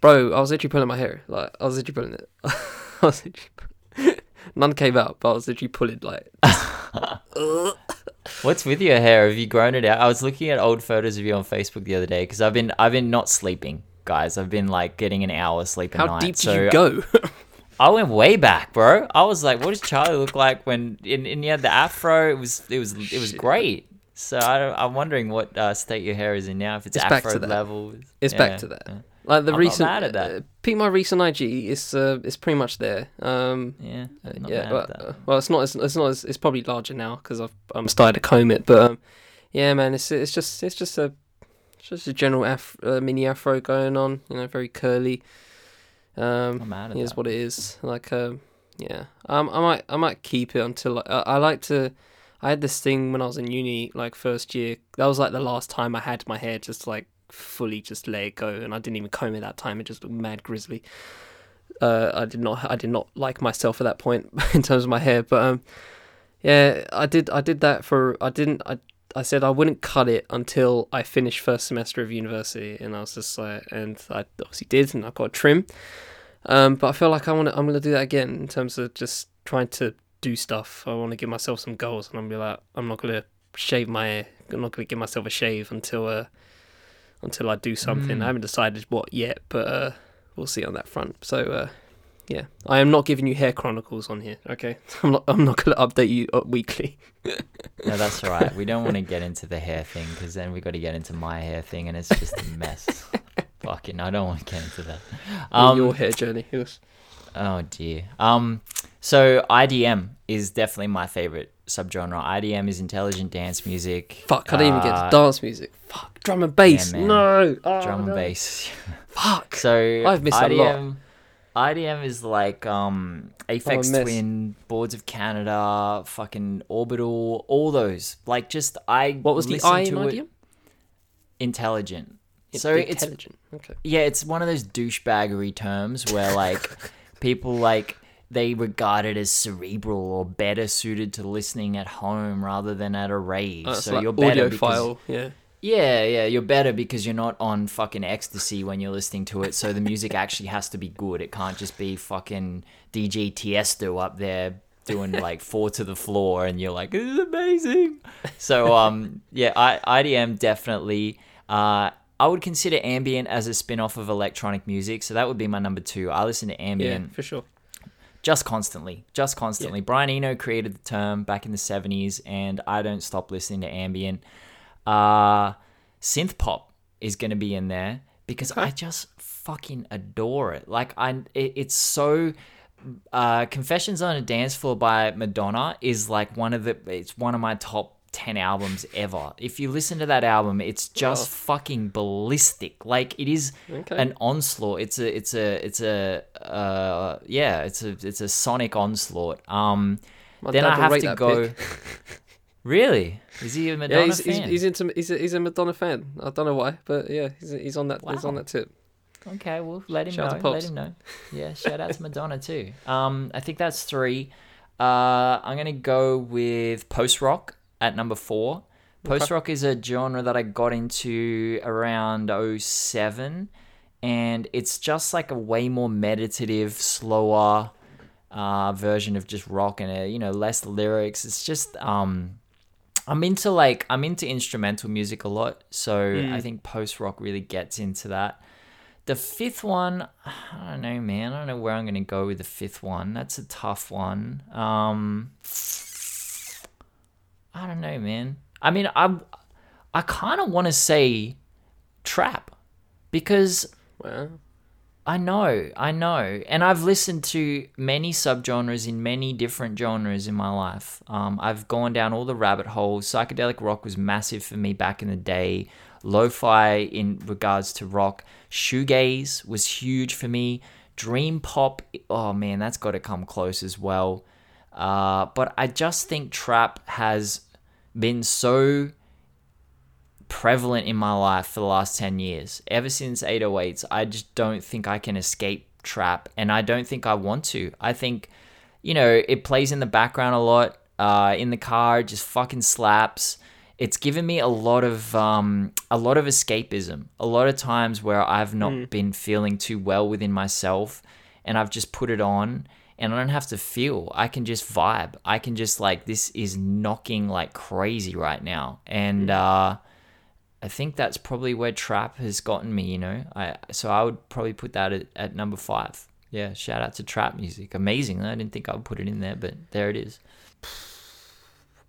Bro, I was literally pulling my hair. Like I was literally pulling it. [laughs] I was literally None came out, but I was literally pulling like. [laughs] What's with your hair? Have you grown it out? I was looking at old photos of you on Facebook the other day because I've been I've been not sleeping, guys. I've been like getting an hour sleep a How night. deep did so you go? [laughs] I went way back, bro. I was like, what does Charlie look like when in he had the afro? It was it was it was Shit. great. So I, I'm wondering what uh, state your hair is in now. If it's, It's back afro to that. level, It's Yeah, back to that. yeah. Like the I'm not recent. mad at that. Uh, peek my recent IG. is uh, it's pretty much there. Um, Yeah, uh, not yeah, but, uh, well, it's not. As, it's not. As, it's probably larger now because I've I'm started to comb it. But um, yeah, man, it's it's just it's just a it's just a general af- uh, mini afro going on. You know, very curly. Um, Not mad at that. what it is. Like, um, yeah, um, I might, I might keep it until I, I like to. I had this thing when I was in uni, like first year. That was like the last time I had my hair just like fully just let it go, and I didn't even comb it that time. It just looked mad grizzly. uh, I did not I did not like myself at that point [laughs] in terms of my hair. But um, yeah, I did I did that for I didn't I I said I wouldn't cut it until I finished first semester of university, and I was just like, and I obviously did, and I got a trim. Um, but I feel like I want to I'm gonna do that again in terms of just trying to do stuff. I want to give myself some goals, and I'm be like, I'm not gonna shave my hair. I'm not gonna give myself a shave until uh until I do something. Mm. I haven't decided what yet, but uh, we'll see on that front. So uh, yeah, I am not giving you hair chronicles on here. Okay, [laughs] I'm not. I'm not gonna update you uh, weekly. No, that's all right. We don't want to [laughs] get into the hair thing because then we got to get into my hair thing, and it's just a mess. [laughs] Fucking, I don't want to get into that. Um, your hair journey. Yours. Oh dear. Um, so IDM is definitely my favorite subgenre. IDM is intelligent dance music. Fuck, I didn't even get uh, to dance music. Fuck, drum and bass. man. no, oh, drum and bass. [laughs] Fuck. So I've missed a lot. IDM, IDM is like um Aphex mess. Twin, Boards of Canada, fucking Orbital, all those. Like just I What was the I in to it- IDM? Intelligent. So it's. Okay. yeah, it's one of those douchebaggery terms where like [laughs] people like they regard it as cerebral or better suited to listening at home rather than at a rave. So like you're better because. Yeah. yeah, yeah, you're better because you're not on fucking ecstasy when you're listening to it. So the music [laughs] actually has to be good. It can't just be fucking DJ Tiesto up there doing like four to the floor and you're like, this is amazing. So um yeah, I, IDM definitely uh I would consider ambient as a spin-off of electronic music, so that would be my number two. I listen to ambient Yeah, ambient for sure. Just constantly, just constantly. Brian Eno created the term back in the 70s, and I don't stop listening to ambient. Uh, synth pop is going to be in there because I just fucking adore it. Like I, it, it's so. Uh, Confessions on a Dance Floor by Madonna is like one of the. It's one of my top. 10 albums ever. If you listen to that album, it's just fucking ballistic. Like it is Okay. an onslaught. It's a it's a it's a uh yeah, it's a it's a sonic onslaught. Um My then I have to go. [laughs] Really? Is he a Madonna Yeah, he's, he's, fan? he's into he's a, he's a Madonna fan. I don't know why, but yeah, he's, he's on that he's on that tip. Okay, well let him Shout know. Let him know. [laughs] Yeah, shout out to Madonna too. Um I think that's 3. Uh I'm going to go with post rock at number 4. Post rock is a genre that I got into around 07 and it's just like a way more meditative, slower uh, version of just rock and uh, you know less lyrics. It's just um, I'm into like I'm into instrumental music a lot, so I think post rock really gets into that. The fifth one, I don't know, man. I don't know where I'm gonna go with the fifth one. That's a tough one. Um, I don't know, man. I mean, I I kind of want to say trap because Wow. I know, I know, and I've listened to many subgenres in many different genres in my life. Um, I've gone down all the rabbit holes. Psychedelic rock was massive for me back in the day. Lo-fi in regards to rock, shoegaze was huge for me. Dream pop, oh man, that's got to come close as well. Uh, but I just think trap has been so prevalent in my life for the last 10 years. Ever since 808s, I just don't think I can escape trap and I don't think I want to. I think, you know, it plays in the background a lot. Uh, in the car, just fucking slaps. It's given me a lot of um, a lot of escapism. A lot of times where I've not been feeling too well within myself, and I've just put it on, and I don't have to feel. I can just vibe. I can just like this is knocking like crazy right now, and uh, I think that's probably where trap has gotten me. You know, I so I would probably put that at, at number five. Yeah, shout out to trap music. Amazing. I didn't think I would put it in there, but there it is.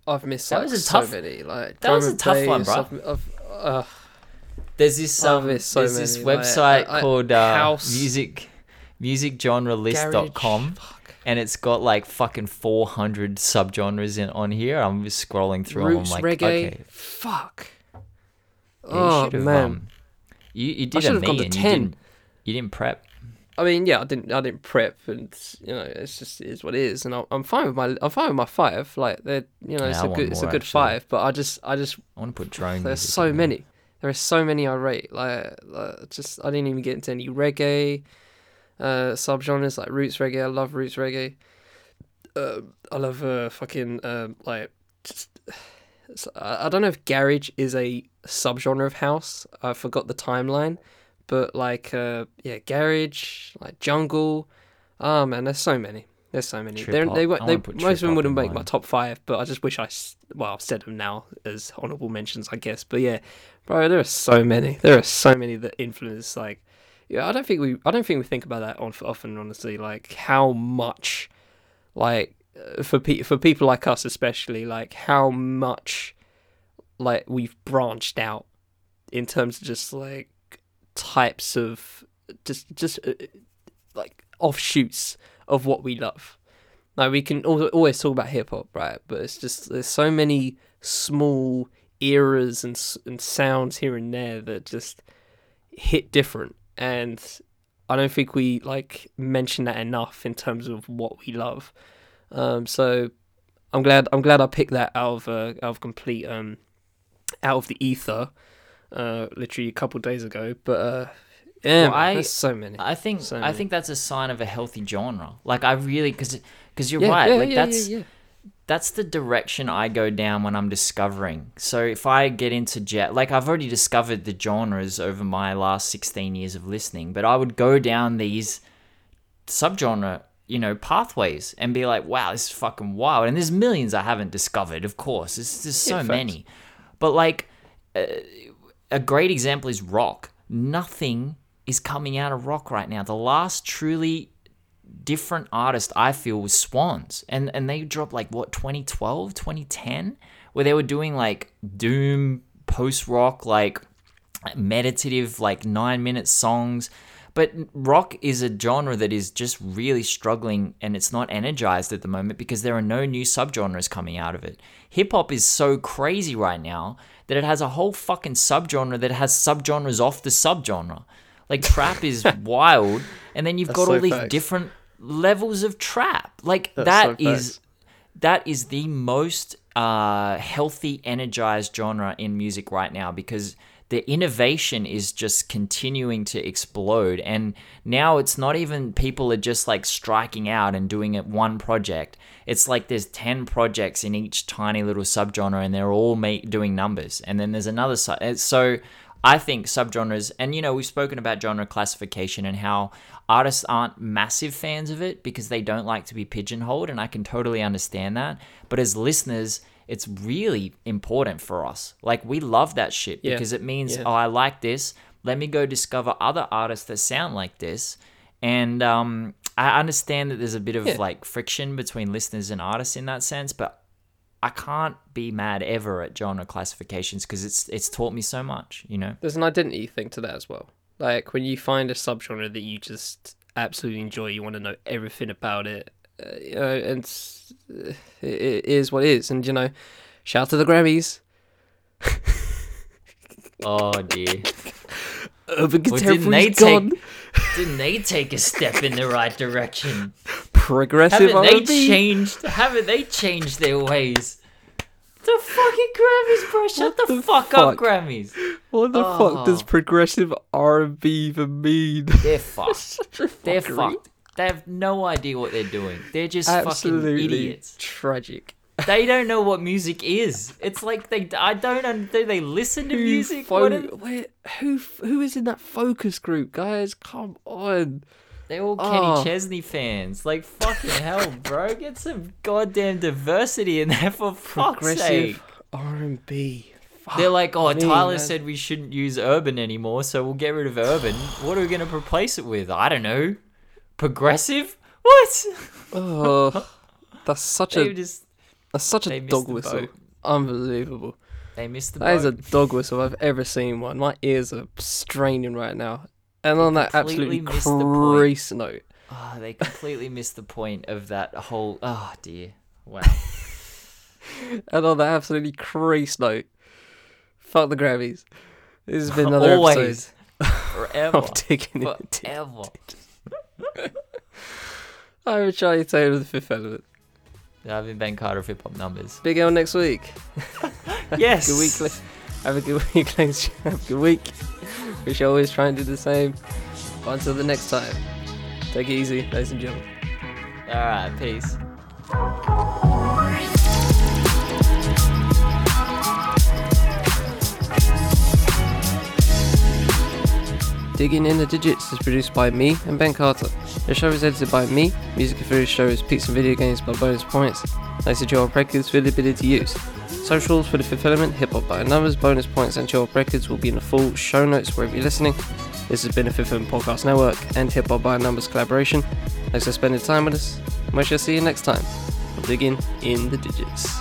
I've missed That was a so tough- many. Like that was a tough one, bruh. I've, I've, uh, There's this Oh, um, there's so there's this many, like, website I- I- called uh, House- music musicgenrelist.com garage. And it's got like fucking 400 subgenres in on here. I'm just scrolling through Roots like, reggae. okay, Fuck. yeah, oh man. um, you you did a should've me gone to and 10. You didn't, you didn't prep. I mean, yeah, I didn't, I didn't prep, and you know, it's just it is what it is, and I, I'm fine with my, I'm fine with my five. Like they're, you know, Yeah, it's I a good, it's a good actually. five. But I just, I just, I want to put drone. there's so in there. many. There are so many I rate. Like, like, just I didn't even get into any reggae. Uh, subgenres like roots reggae. I love roots reggae. Uh, I love uh, fucking um like just, I don't know if garage is a subgenre of house. I forgot the timeline, but like uh, yeah, garage like jungle. Oh man, there's so many. There's so many. They're, they they most of them wouldn't make my top five, but I just wish I well I've said them now as honorable mentions, I guess. But yeah, bro, there are so many. There are so many that influence like. Yeah, I don't think we. I don't think we think about that often. Honestly, like how much, like uh, for pe- for people like us especially, like how much, like we've branched out in terms of just like types of just just uh, like offshoots of what we love. Like we can always talk about hip hop, right? But it's just there's so many small eras and and sounds here and there that just hit different, and I don't think we like mention that enough in terms of what we love. Um, so I'm glad I'm glad I picked that out of uh, out of complete um out of the ether, uh, literally a couple days ago. But uh, yeah, Well, I- there's so many. I think So I think that's a sign of a healthy genre. Like I really because because you're yeah, right. yeah, like yeah, that's yeah, yeah. That's the direction I go down when I'm discovering. So if I get into jet, like I've already discovered the genres over my last 16 years of listening, but I would go down these subgenre, you know, pathways and be like, wow, this is fucking wild. And there's millions I haven't discovered, of course. There's, there's so Yeah, many. But like, uh, a great example is rock. Nothing is coming out of rock right now. The last truly different artist I feel was Swans. And and they dropped like what 2012, 2010 where they were doing like doom post rock like meditative like 9 minute songs. But rock is a genre that is just really struggling and it's not energized at the moment because there are no new subgenres coming out of it. Hip hop is so crazy right now that it has a whole fucking subgenre that has subgenres off the subgenre. Like trap is [laughs] wild, and then you've That's got so all these facts. different levels of trap. Like That's that so is that is the most uh, healthy, energized genre in music right now because the innovation is just continuing to explode. And now it's not even people are just like striking out and doing it one project. It's like there's 10 projects in each tiny little subgenre and they're all ma- doing numbers. And then there's another side. So I think subgenres, and you know, we've spoken about genre classification and how artists aren't massive fans of it because they don't like to be pigeonholed, and I can totally understand that. But as listeners, it's really important for us. Like, we love that shit Yeah. because it means, Yeah. oh, I like this. Let me go discover other artists that sound like this. And um, I understand that there's a bit of Yeah. like friction between listeners and artists in that sense, but I can't be mad ever at genre classifications because it's it's taught me so much, you know. There's an identity thing to that as well. Like when you find a subgenre that you just absolutely enjoy, you want to know everything about it. Uh, you know, and uh, it, it is what it is. And you know, shout out to the Grammys. [laughs] Oh dear, Urban Well, Contemporary's they take- [laughs] didn't they take a step in the right direction? Progressive Haven't they changed? Haven't they changed their ways? The fucking Grammys, bro! Shut the, the fuck, up. Grammys. What the fuck does Oh. progressive R&B even mean? They're [laughs] fucked. They're fucked. They have no idea what they're doing. They're just fucking Absolutely idiots. tragic. They don't know what music is. It's like they. I don't. un- Do they listen to Who music? fo- What are- where, who who is in that focus group, guys? Come on. They're all Kenny Oh. Chesney fans. Like fucking hell, bro. Get some goddamn diversity in there for fuck's sake. Progressive R&B. They're like, oh, me, Tyler man. said we shouldn't use urban anymore, so we'll get rid of urban. What are we gonna replace it with? I don't know. Progressive? What? Oh, that's such They a just that's such a dog whistle. boat. Unbelievable. they missed the That is a dog [laughs] whistle I've ever seen one. My ears are straining right now. And on that absolutely missed crease note, Oh, they completely missed the point of that whole. Oh dear. Wow. [laughs] and on that absolutely crease note, fuck the Grammys. This has been another Always. [laughs] episode Forever. of Taking It. Forever. I'm Charlie Taylor of the Fifth Element. I've been Ben Carter of Hip Hop Numbers. Big L next week. [laughs] Yes. Good week. Have a good week, ladies. Have a good week. We should always try and do the same. But until the next time, Take it easy, ladies and gentlemen. All right, peace. Digging in the Digits is produced by me and Ben Carter. The show is edited by me. Music for this show is Pizza and Video Games by Bonus Points. Thanks to Joel Records for the ability to use. Socials for the Fifth Element, Hip Hop by Numbers, Bonus Points, and Joel Records will be in the full show notes wherever you're listening. This has been a Fifth Element Podcast Network and Hip Hop by Numbers collaboration. Thanks for spending time with us, we shall see you next time. Digging in the Digits.